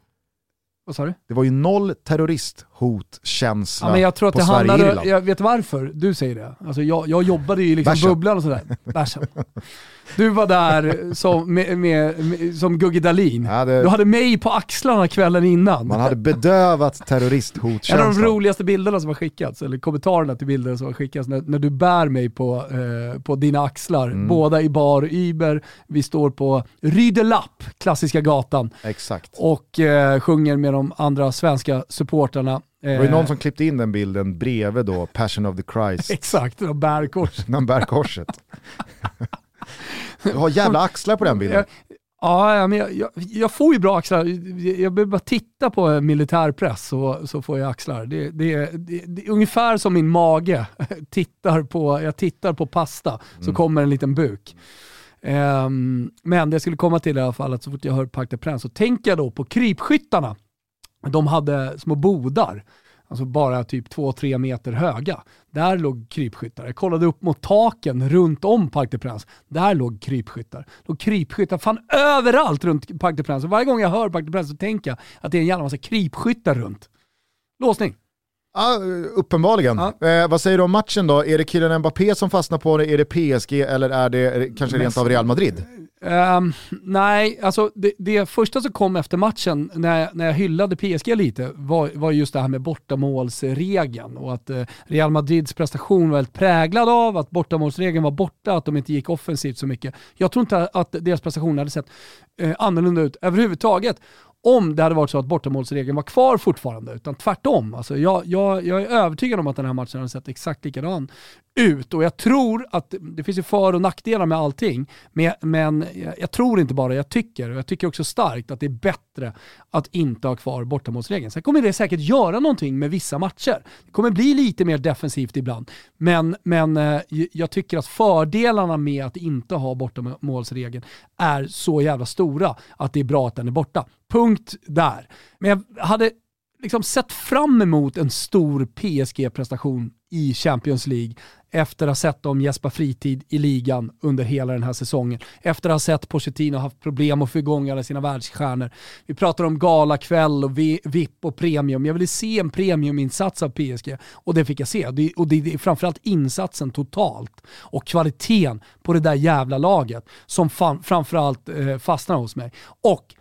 Vad sa du? Det var ju noll terrorist terroristhotskänsla Ja, men jag tror att på det handlade, Sverige-Irland. jag vet varför du säger det. Alltså jag, jag jobbade ju i liksom Bärsen. bubblan och sådär. <laughs> Bärsen. Du var där som, med, med, med, som Gugge Dahlin. Ja, det- Du hade mig på axlarna kvällen innan. Man hade bedövat en av de roligaste bilderna som har skickats, eller kommentarerna till bilderna som har skickats, när, när du bär mig på, eh, på dina axlar. Mm. Båda i bar Uber, vi står på Rue de Lapp, klassiska gatan, Exakt. och eh, sjunger med de andra svenska supportrarna. Det var ju Eh, någon som klippte in den bilden bredvid då Passion of the Christ, <laughs> Exakt, de bär kors. <laughs> när han bär korset. Du har jävla axlar på den bilden. Ja, ja, men jag, jag, jag får ju bra axlar. Jag behöver bara titta på militärpress så, så får jag axlar. Det, det, det, det är ungefär som min mage. <laughs> tittar på, jag tittar på pasta så kommer en liten buk. Ehm, men det jag skulle komma till i alla fall, att så fort jag hör Parc des Princes så tänker jag då på krypskyttarna. De hade små bodar, alltså bara typ 2-3 meter höga. Där låg krypskyttar. Jag kollade upp mot taken runt om Parc des Princes. Där låg krypskyttar. låg krypskyttar fan överallt runt Parc des Princes. Varje gång jag hör Parc des Princes så tänker jag att det är en jävla massa krypskyttar runt. Låsning. Ja, uppenbarligen. Ja. Eh, vad säger du om matchen då? Är det Kylian Mbappé som fastnar på det? Är det PSG eller är det kanske rent av Real Madrid? Ehm, nej, alltså det, det första som kom efter matchen när jag, när jag hyllade PSG lite var, var just det här med bortamålsregeln och att eh, Real Madrids prestation var väldigt präglad av att bortamålsregeln var borta, att de inte gick offensivt så mycket. Jag tror inte att deras prestation hade sett eh, annorlunda ut överhuvudtaget om det hade varit så att bortamålsregeln var kvar fortfarande, utan tvärtom. Alltså jag, jag, jag är övertygad om att den här matchen hade sett exakt likadan ut och jag tror att det finns ju för och nackdelar med allting, men, men jag, jag tror inte bara, jag tycker, och jag tycker också starkt att det är bättre att inte ha kvar bortamålsregeln. Sen kommer det säkert göra någonting med vissa matcher. Det kommer bli lite mer defensivt ibland, men, men eh, jag tycker att fördelarna med att inte ha bortamålsregeln är så jävla stora att det är bra att den är borta. Punkt där. Men jag hade liksom sett fram emot en stor PSG-prestation i Champions League efter att ha sett dem gäspa fritid i ligan under hela den här säsongen. Efter att ha sett Pochettino haft problem att få igång alla sina världsstjärnor. Vi pratar om galakväll och VIP och premium. Jag ville se en premiuminsats av PSG och det fick jag se. Och det är framförallt insatsen totalt och kvaliteten på det där jävla laget som framförallt eh, fastnar hos mig. Och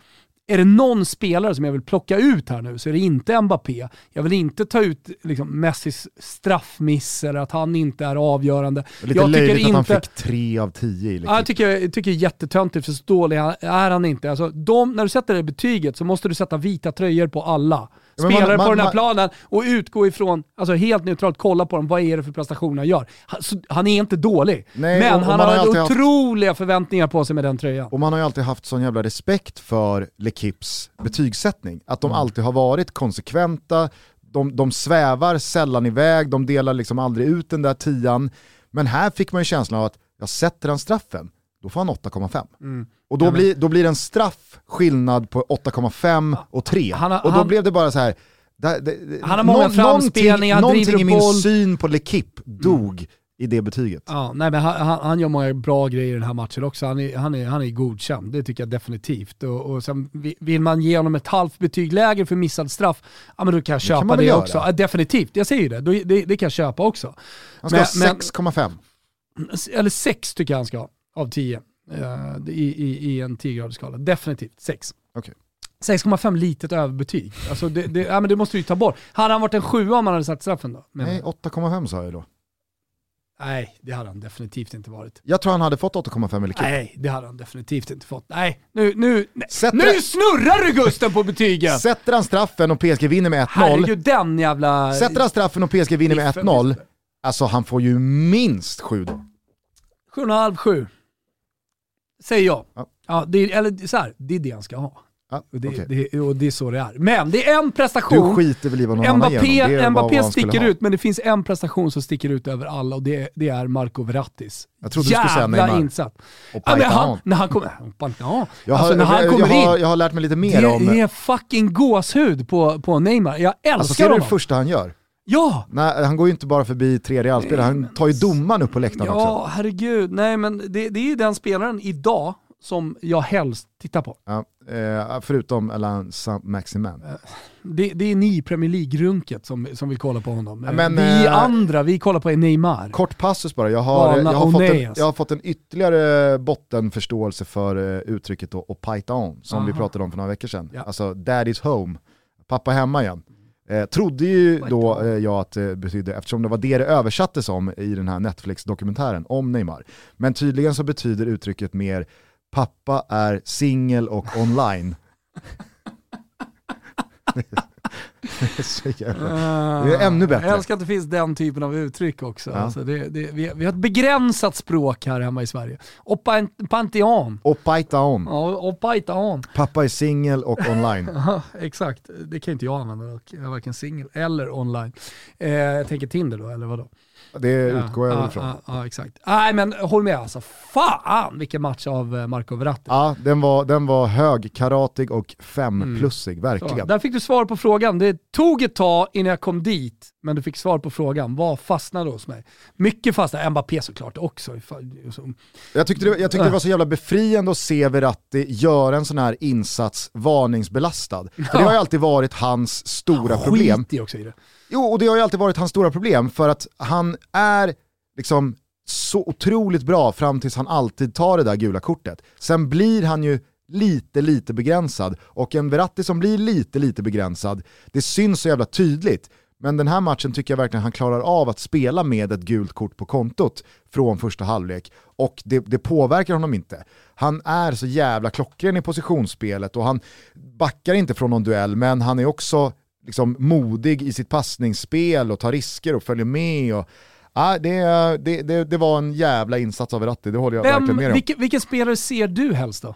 är det någon spelare som jag vill plocka ut här nu så är det inte Mbappé. Jag vill inte ta ut liksom, Messis straffmiss eller att han inte är avgörande. Lite jag tycker att han fick tre av tio Ja, jag tycker, jag tycker jättetöntigt för så dålig är han inte. Alltså, de, när du sätter det betyget så måste du sätta vita tröjor på alla man- spelare man- på den här planen och utgå ifrån, alltså helt neutralt, kolla på dem, vad är det för prestationer han gör? Han, så, han är inte dålig, Nej, men och- och han har har alltid haft- otroliga förväntningar på sig med den tröjan. Och man har ju alltid haft sån jävla respekt för L'Equipes betygssättning. Att Mm. de alltid har varit konsekventa, de, de svävar sällan iväg, de delar liksom aldrig ut den där tian. Men här fick man ju känslan av att, jag sätter han straffen, då får han 8,5. Mm. Och då, blir, då blir en straff skillnad på 8,5 och 3. Han och då han- blev det bara så här. där- det- Han har många någon- framspelningar, någonting, driver någonting i upp min boll. syn på L'Equipe dog i det betyget. Ja, nej, men han, han, gör många bra grejer i den här matchen också. Han är, han är, han är godkänd, det tycker jag definitivt. Och, och sen vill man ge honom ett halvt betyg lägre för missad straff, ja men då kan jag köpa kan man det, också. Ja, definitivt, jag säger det. Då, det. Det kan jag köpa också. Han ska Men- ha men- 6,5. Eller 6 tycker jag han ska ha, av 10. Eh, i, i, I en 10-gradig skala. Definitivt 6. Okej. 6,5 litet överbetyg. Alltså det, det, ja, men det måste du ju ta bort. Hade han varit en 7 om han hade satt straffen då? Men, Nej, 8,5 sa jag då. nej, det hade han definitivt inte varit. Jag tror han hade fått 8,5 eller kul. Nej, det hade han definitivt inte fått. Nej, nu, nu. Sätter- nu snurrar du Gusten på betygen! <laughs> Sätter han straffen och PSG vinner med 1-0, Herregud, den jävla... sätter han straffen och PSG vinner med Biffen, 1-0, biffen. alltså han får ju minst 7 då. 7,5, 7. Säger jag. Ja. Ja, det eller så här, det är det han ska ha. Och det, okej. det, och det är så det är. Men det är en prestation. Du skiter väl i vad någon annan Mbappé, honom. Bara Mbappé sticker ut, men det finns en prestation som sticker ut över alla och det, det är Marco Verrattis. Jag trodde du skulle säga Neymar. insats. Och Ja, han, när han kommer... Ja, Jag har, alltså när han kommer jag, har, in, jag har lärt mig lite mer det, om... det är fucking gåshud på, på Neymar. Jag älskar Alltså ser du det honom. första han gör? Ja! Nej, han går ju inte bara förbi tre Realspelare, han tar ju domaren upp på läktaren också. Ja, herregud. Nej, men det, det är ju den spelaren idag som jag helst tittar på. Ja, eh, förutom Alain Saint-Maximin. Det, det är ni i Premier League-runket som, som vill kolla på honom. Ja, men, vi eh, andra, vi kollar på Neymar. Kort passus bara, jag har, jag har, fått, en, jag har fått en ytterligare bottenförståelse för uh, uttrycket då, och on, som vi Aha. pratade om för några veckor sedan. Ja. Alltså daddy's home, pappa hemma igen. Eh, trodde ju då eh, jag att det betydde, eftersom det var det det översattes om i den här Netflix-dokumentären om Neymar. Men tydligen så betyder uttrycket mer pappa är singel och online. <laughs> <laughs> <laughs> jävla... Det är ännu bättre. Jag älskar att det finns den typen av uttryck också. Ja. Alltså det, det, vi, vi har ett begränsat språk här hemma i Sverige. Och pan- pantheon. Och paita on, Ja, och paitaan. pappa är singel och online. <laughs> Ja, exakt. Det kan inte jag använda. Jag är varken singel eller online. Eh, jag tänker Tinder då, eller vadå? Det utgår jag ja, väl ifrån. Ja, ja, exakt. Nej men håll med alltså. Fan vilken match av eh, Marco Verratti. Ja, den var, den var högkaratig och femplussig, Så, verkligen. där fick du svar på frågan. Det tog ett tag innan jag kom dit, men du fick svar på frågan. Vad fastnade hos mig? Mycket fastnade, Mbappé såklart också. Så- Jag tyckte, det, jag tyckte det var så jävla befriande att se Verratti göra en sån här insats varningsbelastad. För det har ju alltid varit hans stora problem. Skit i också i det. Jo, och det har ju alltid varit hans stora problem för att han är liksom så otroligt bra fram tills han alltid tar det där gula kortet. Sen blir han ju lite, lite begränsad och en Verratti som blir lite, lite begränsad, det syns så jävla tydligt. Men den här matchen tycker jag verkligen han klarar av att spela med ett gult kort på kontot från första halvlek och det, det påverkar honom inte. Han är så jävla klockren i positionsspelet och han backar inte från någon duell men han är också liksom modig i sitt passningsspel och tar risker och följer med. Och, ja, det, det, det, det var en jävla insats av Verratti, det håller jag verkligen Vem, med om. vilken, vilken spelare ser du helst då?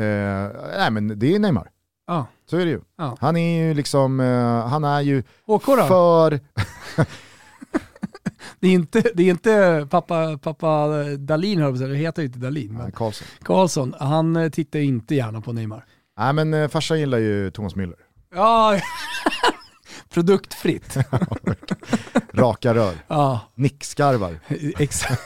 Eh, nej men det är Neymar, Ja. så är det ju. Ja. Han är ju liksom, eh, han är ju HK då? för... <laughs> Det är inte, det är inte pappa, pappa Dalin, höll det heter ju inte Dalin. Men Karlsson. Karlsson, han eh, tittar inte gärna på Neymar. Nej men eh, farsan gillar ju Thomas Müller. Ja, <laughs> produktfritt. Raka rör, Ja, nickskarvar. <laughs> exakt.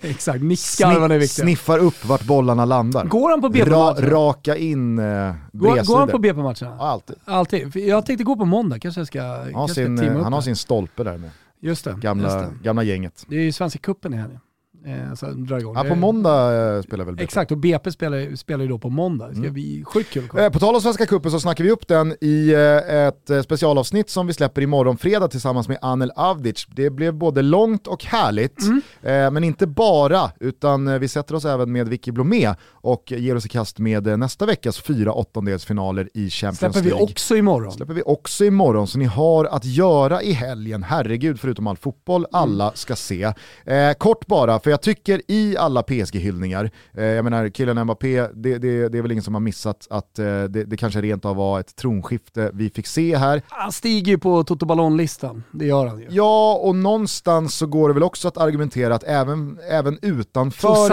exakt. Nickskarvan är viktiga. Sniffar upp vart bollarna landar. Går han på Ra, BP-matcherna? raka in eh, Går, går han på BP-matcherna? Ja, alltid. Alltid. Jag tänkte gå på måndag, kanske jag ska, Han har, kanske sin, eh, han har sin stolpe där med. Just det. just Gamla, det. gamla gänget. det är ju Svenska cupen i helgen. Eh, så drar igång. Ja, på måndag eh, spelar väl BP. Exakt, och BP spelar, spelar ju då på måndag. Det ska bli sjukt kul. Eh, På tal om Svenska Cupen så snackar vi upp den i eh, ett eh, specialavsnitt som vi släpper imorgon fredag tillsammans med Anel Avdic. Det blev både långt och härligt, Mm. eh, men inte bara, utan eh, vi sätter oss även med Vicky Blomé och ger oss i kast med eh, nästa veckas fyra åttondelsfinaler i Champions Släpper vi League. också imorgon. släpper vi också imorgon, så ni har att göra i helgen. Herregud, förutom all fotboll, alla ska se. Eh, kort bara, för jag tycker i alla PSG-hyllningar, eh, jag menar killen Mbappé, det, det, det är väl ingen som har missat att eh, det, det kanske rent av var ett tronskifte vi fick se här. Han stiger ju på Toto Ballon-listan, det gör han ju. Ja, och någonstans så går det väl också att argumentera att även, även utanför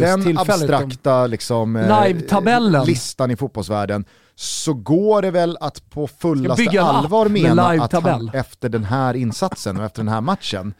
den, den abstrakta liksom, eh, listan i fotbollsvärlden så går det väl att på fullaste allvar mena att han efter den här insatsen och efter den här matchen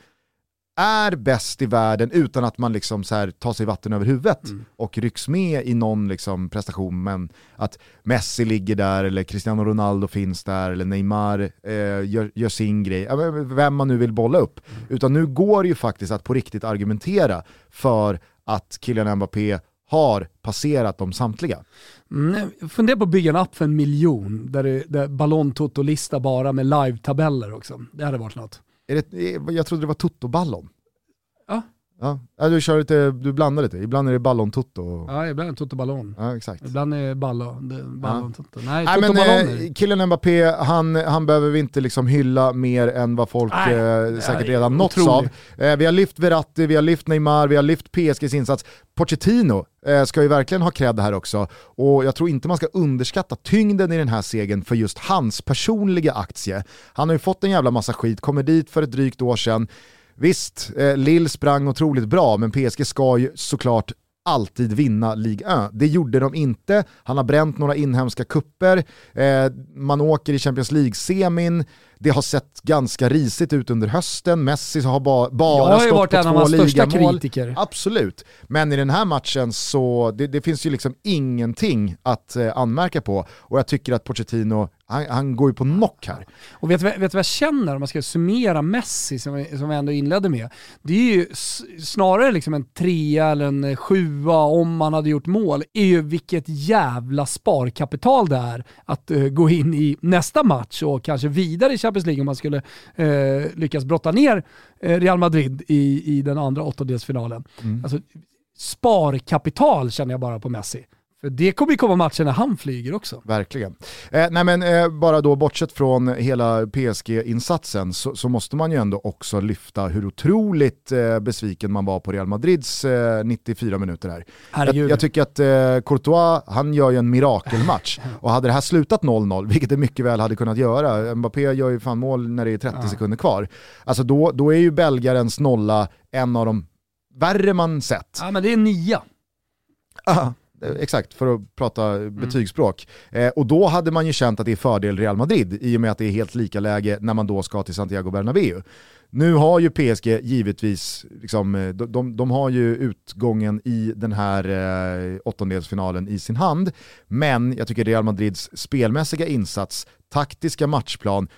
är bäst i världen utan att man liksom så här tar sig vatten över huvudet Mm. och rycks med i någon liksom prestation. Men att Messi ligger där eller Cristiano Ronaldo finns där eller Neymar eh, gör, gör sin grej, vem man nu vill bolla upp. Mm. Utan nu går det ju faktiskt att på riktigt argumentera för att Kylian Mbappé har passerat dem samtliga. Mm, fundera på att bygga en app för en miljon där, det, där Ballon Toto-lista bara med live-tabeller också. Det hade varit något. Är det, jag trodde det var Toto-ballon. Ja. Ja. Ja, du, kör lite, du blandar lite, ibland är det ballon-toto. Ja. Ja, ibland Toto-ballon. exakt. Ibland är det ballo, det, ballon Toto. Nej, Nej, men, eh, killen Mbappé, han, han behöver vi inte liksom hylla mer än vad folk eh, säkert ja, redan nåtts otrolig. av. Eh, vi har lyft Verratti, vi har lyft Neymar, vi har lyft PSGs insats. Pochettino eh, ska ju verkligen ha cred här också. Och jag tror inte man ska underskatta tyngden i den här segern för just hans personliga aktie. Han har ju fått en jävla massa skit, kommer dit för ett drygt år sedan. Visst, eh, Lill sprang otroligt bra, men PSG ska ju såklart alltid vinna Ligue 1. Det gjorde de inte. Han har bränt några inhemska kupper. Eh, man åker i Champions League-semin. Det har sett ganska risigt ut under hösten. Messi har ba bara Jag har ju stått varit på en av två hans största ligamål. kritiker. Absolut. Men i den här matchen så det, det finns ju liksom ingenting att eh, anmärka på. Och jag tycker att Pochettino, han, han går ju på knock här. Och vet du vad vet du vad jag känner om man ska summera Messi som vi, som vi ändå inledde med? Det är ju snarare liksom en trea eller en sjua om man hade gjort mål, är ju vilket jävla sparkapital det är att eh, gå in i nästa match och kanske vidare i Champions League om man skulle eh, lyckas brotta ner eh, Real Madrid i, i den andra åttondelsfinalen. Alltså, sparkapital känner jag bara på Messi. För det kommer ju komma matcher när han flyger också. Verkligen. Eh, nej men eh, bara då bortsett från hela PSG-insatsen så, så måste man ju ändå också lyfta hur otroligt eh, besviken man var på Real Madrids eh, 94 minuter här. Jag, jag tycker att eh, Courtois, han gör ju en mirakelmatch. <laughs> Och hade det här slutat 0-0, vilket det mycket väl hade kunnat göra, Mbappé gör ju fan mål när det är 30 sekunder kvar. Alltså då, då är ju belgarens nolla en av de värre man sett. Ja men det är nia. Aha, eh, exakt, för att prata betygsspråk. Eh, och då hade man ju känt att det är fördel Real Madrid i och med att det är helt lika läge när man då ska till Santiago Bernabéu. Nu har ju PSG givetvis, liksom, eh, de, de, de har ju utgången i den här eh, åttondelsfinalen i sin hand, men jag tycker Real Madrids spelmässiga insats, taktiska matchplan,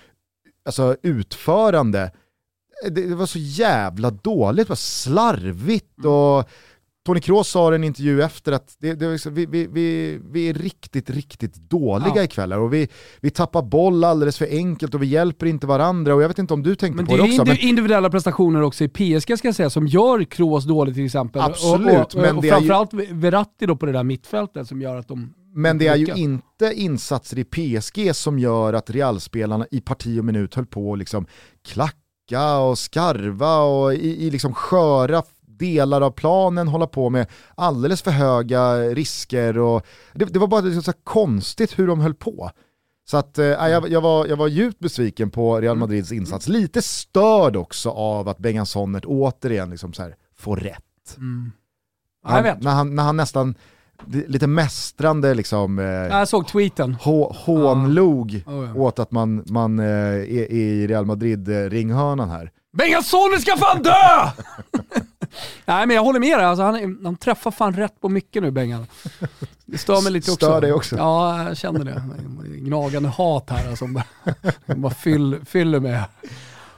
alltså utförande, eh, det, det var så jävla dåligt, det var slarvigt och Tony Kroos sa i en intervju efter att det, det, liksom- vi, vi, vi, vi är riktigt, riktigt dåliga Ja. ikväll och vi, vi tappar boll alldeles för enkelt och vi hjälper inte varandra och jag vet inte om du tänkte Men på det det är också. Men, individuella prestationer också i PSG ska jag säga, som gör Kroos dåligt till exempel. Absolut, och, och, men och det är ju- framförallt Verratti då på det där mittfältet som gör att de... men det är ju inte insatser i PSG som gör att Realspelarna i parti och minut höll på att liksom klacka och skarva och i, i liksom sköra delar av planen hålla på med alldeles för höga risker och det, det var bara liksom så här konstigt hur de höll på. Så att, eh, jag, jag, var, jag var djupt besviken på Real Madrids insats. Lite störd också av att Bengan Sonnert återigen liksom så här får rätt. Jag vet. När, han, när han nästan lite mästrande liksom, eh, Jag såg tweeten. hå, hånlog Ja. Oh, ja. åt att man, man eh, är, i Real Madrid-ringhörnan här. Bengason ska fan dö! <laughs> Nej men jag håller med dig, alltså, han, han träffar fan rätt på mycket nu Bengan. Det stör mig lite också. Stör dig också? Ja, jag känner det. Gnagande hat här alltså, som bara, som <laughs> bara fyll, fyller med.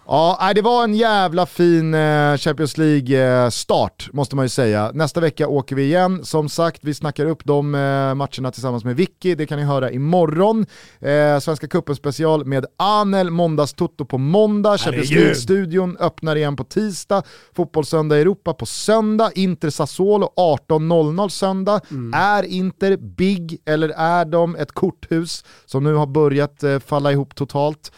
Ja, det var en jävla fin eh, Champions League-start måste man ju säga. Nästa vecka åker vi igen. Som sagt, vi snackar upp de eh, matcherna tillsammans med Vicky. Det kan ni höra imorgon. Eh, Svenska cupen special med Anel, måndagstutto på måndag. Champions. League-studion öppnar igen på tisdag. Fotbollssöndag i Europa på söndag. Inter Sassuolo 18.00 söndag. Är Inter big eller är de ett korthus som nu har börjat eh, falla ihop totalt?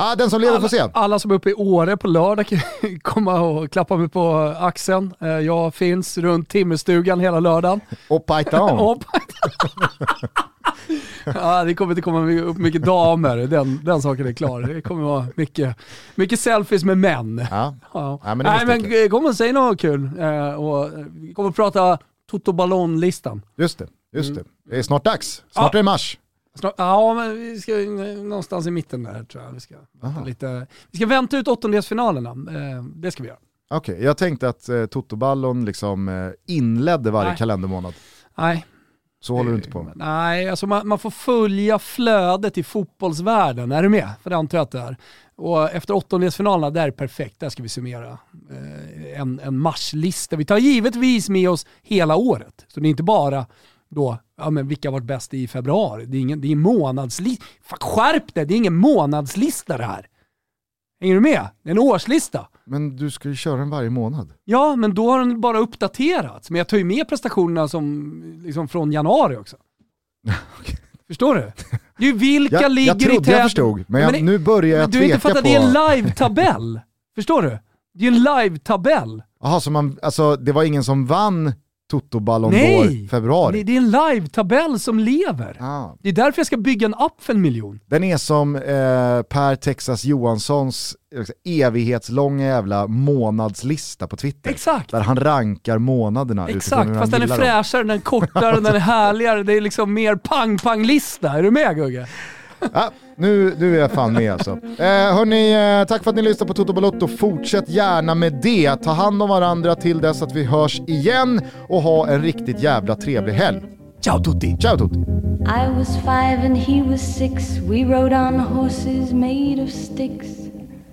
Ah, den som lever får se. Alla som är uppe i Åre på lördag kan <laughs> komma och klappa mig på axeln. Eh, Jag finns runt timmerstugan hela lördagen. Och Python. <laughs> <laughs> Ja, det kommer inte komma upp mycket damer, den, den saken är klar. Det kommer vara mycket, mycket selfies med män. Ja. Ja. Ja, men Nej men kom och säg något kul. Eh, och vi kommer att prata Toto Ballon-listan. Just det, just det. Det är snart dags. Snart Ja. är det mars. Snart, ja, men vi ska eh, någonstans i mitten där tror jag. Vi ska, Aha. lite. Vi ska vänta ut åttondelsfinalerna. Eh, det ska vi göra. Okej, jag tänkte att eh, Toto-ballon liksom eh, inledde varje Nej. kalendermånad. Nej, Så håller du inte på med. Nej, alltså man, man får följa flödet i fotbollsvärlden. Är du med? För det antar jag att det är. Och efter åttondelsfinalerna, där är perfekt. Där ska vi summera eh, en, en marslista. Vi tar givetvis med oss hela året. Så det är inte bara då, ja men vilka har varit bäst i februari? Det är ingen, det är månadslista. Skärp dig, det är ingen månadslista det här. Hänger du med? Det är en årslista. Men du ska ju köra den varje månad. Ja, men då har den bara uppdaterats. Men jag tar ju med prestationerna som, liksom från januari också. <laughs> Förstår du? Ju vilka <laughs> Jag, ligger jag i trodde jag förstod, men, Ja, jag, det- nu börjar jag Men du har inte tveka fattat, på... det är en live-tabell. Förstår du? Det är en live-tabell. Jaha, så man, alltså, det var ingen som vann Toto-ballon Nej! d'Or februari? Det, det är en live-tabell som lever. Ah. Det är därför jag ska bygga en app för en miljon. Den är som eh, Per Texas Johanssons eh, evighetslånga jävla månadslista på Twitter. Exakt. Där han rankar månaderna Exakt, fast den är gillar dem. fräschare, den är kortare, den är härligare. Det är liksom mer pang-pang-lista. Är du med Gugge? Ja, nu, nu är jag fan med alltså. Eh, hörni, eh, tack för att ni lyssnar på Toto Balotto. Fortsätt gärna med det. Ta hand om varandra till dess att vi hörs igen och ha en riktigt jävla trevlig helg. Ciao tutti! Ciao Tutti! I was five and he was six. We rode on horses made of sticks.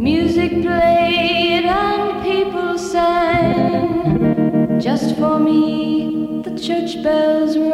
Music played and people sang. Just for me, the church bells rang.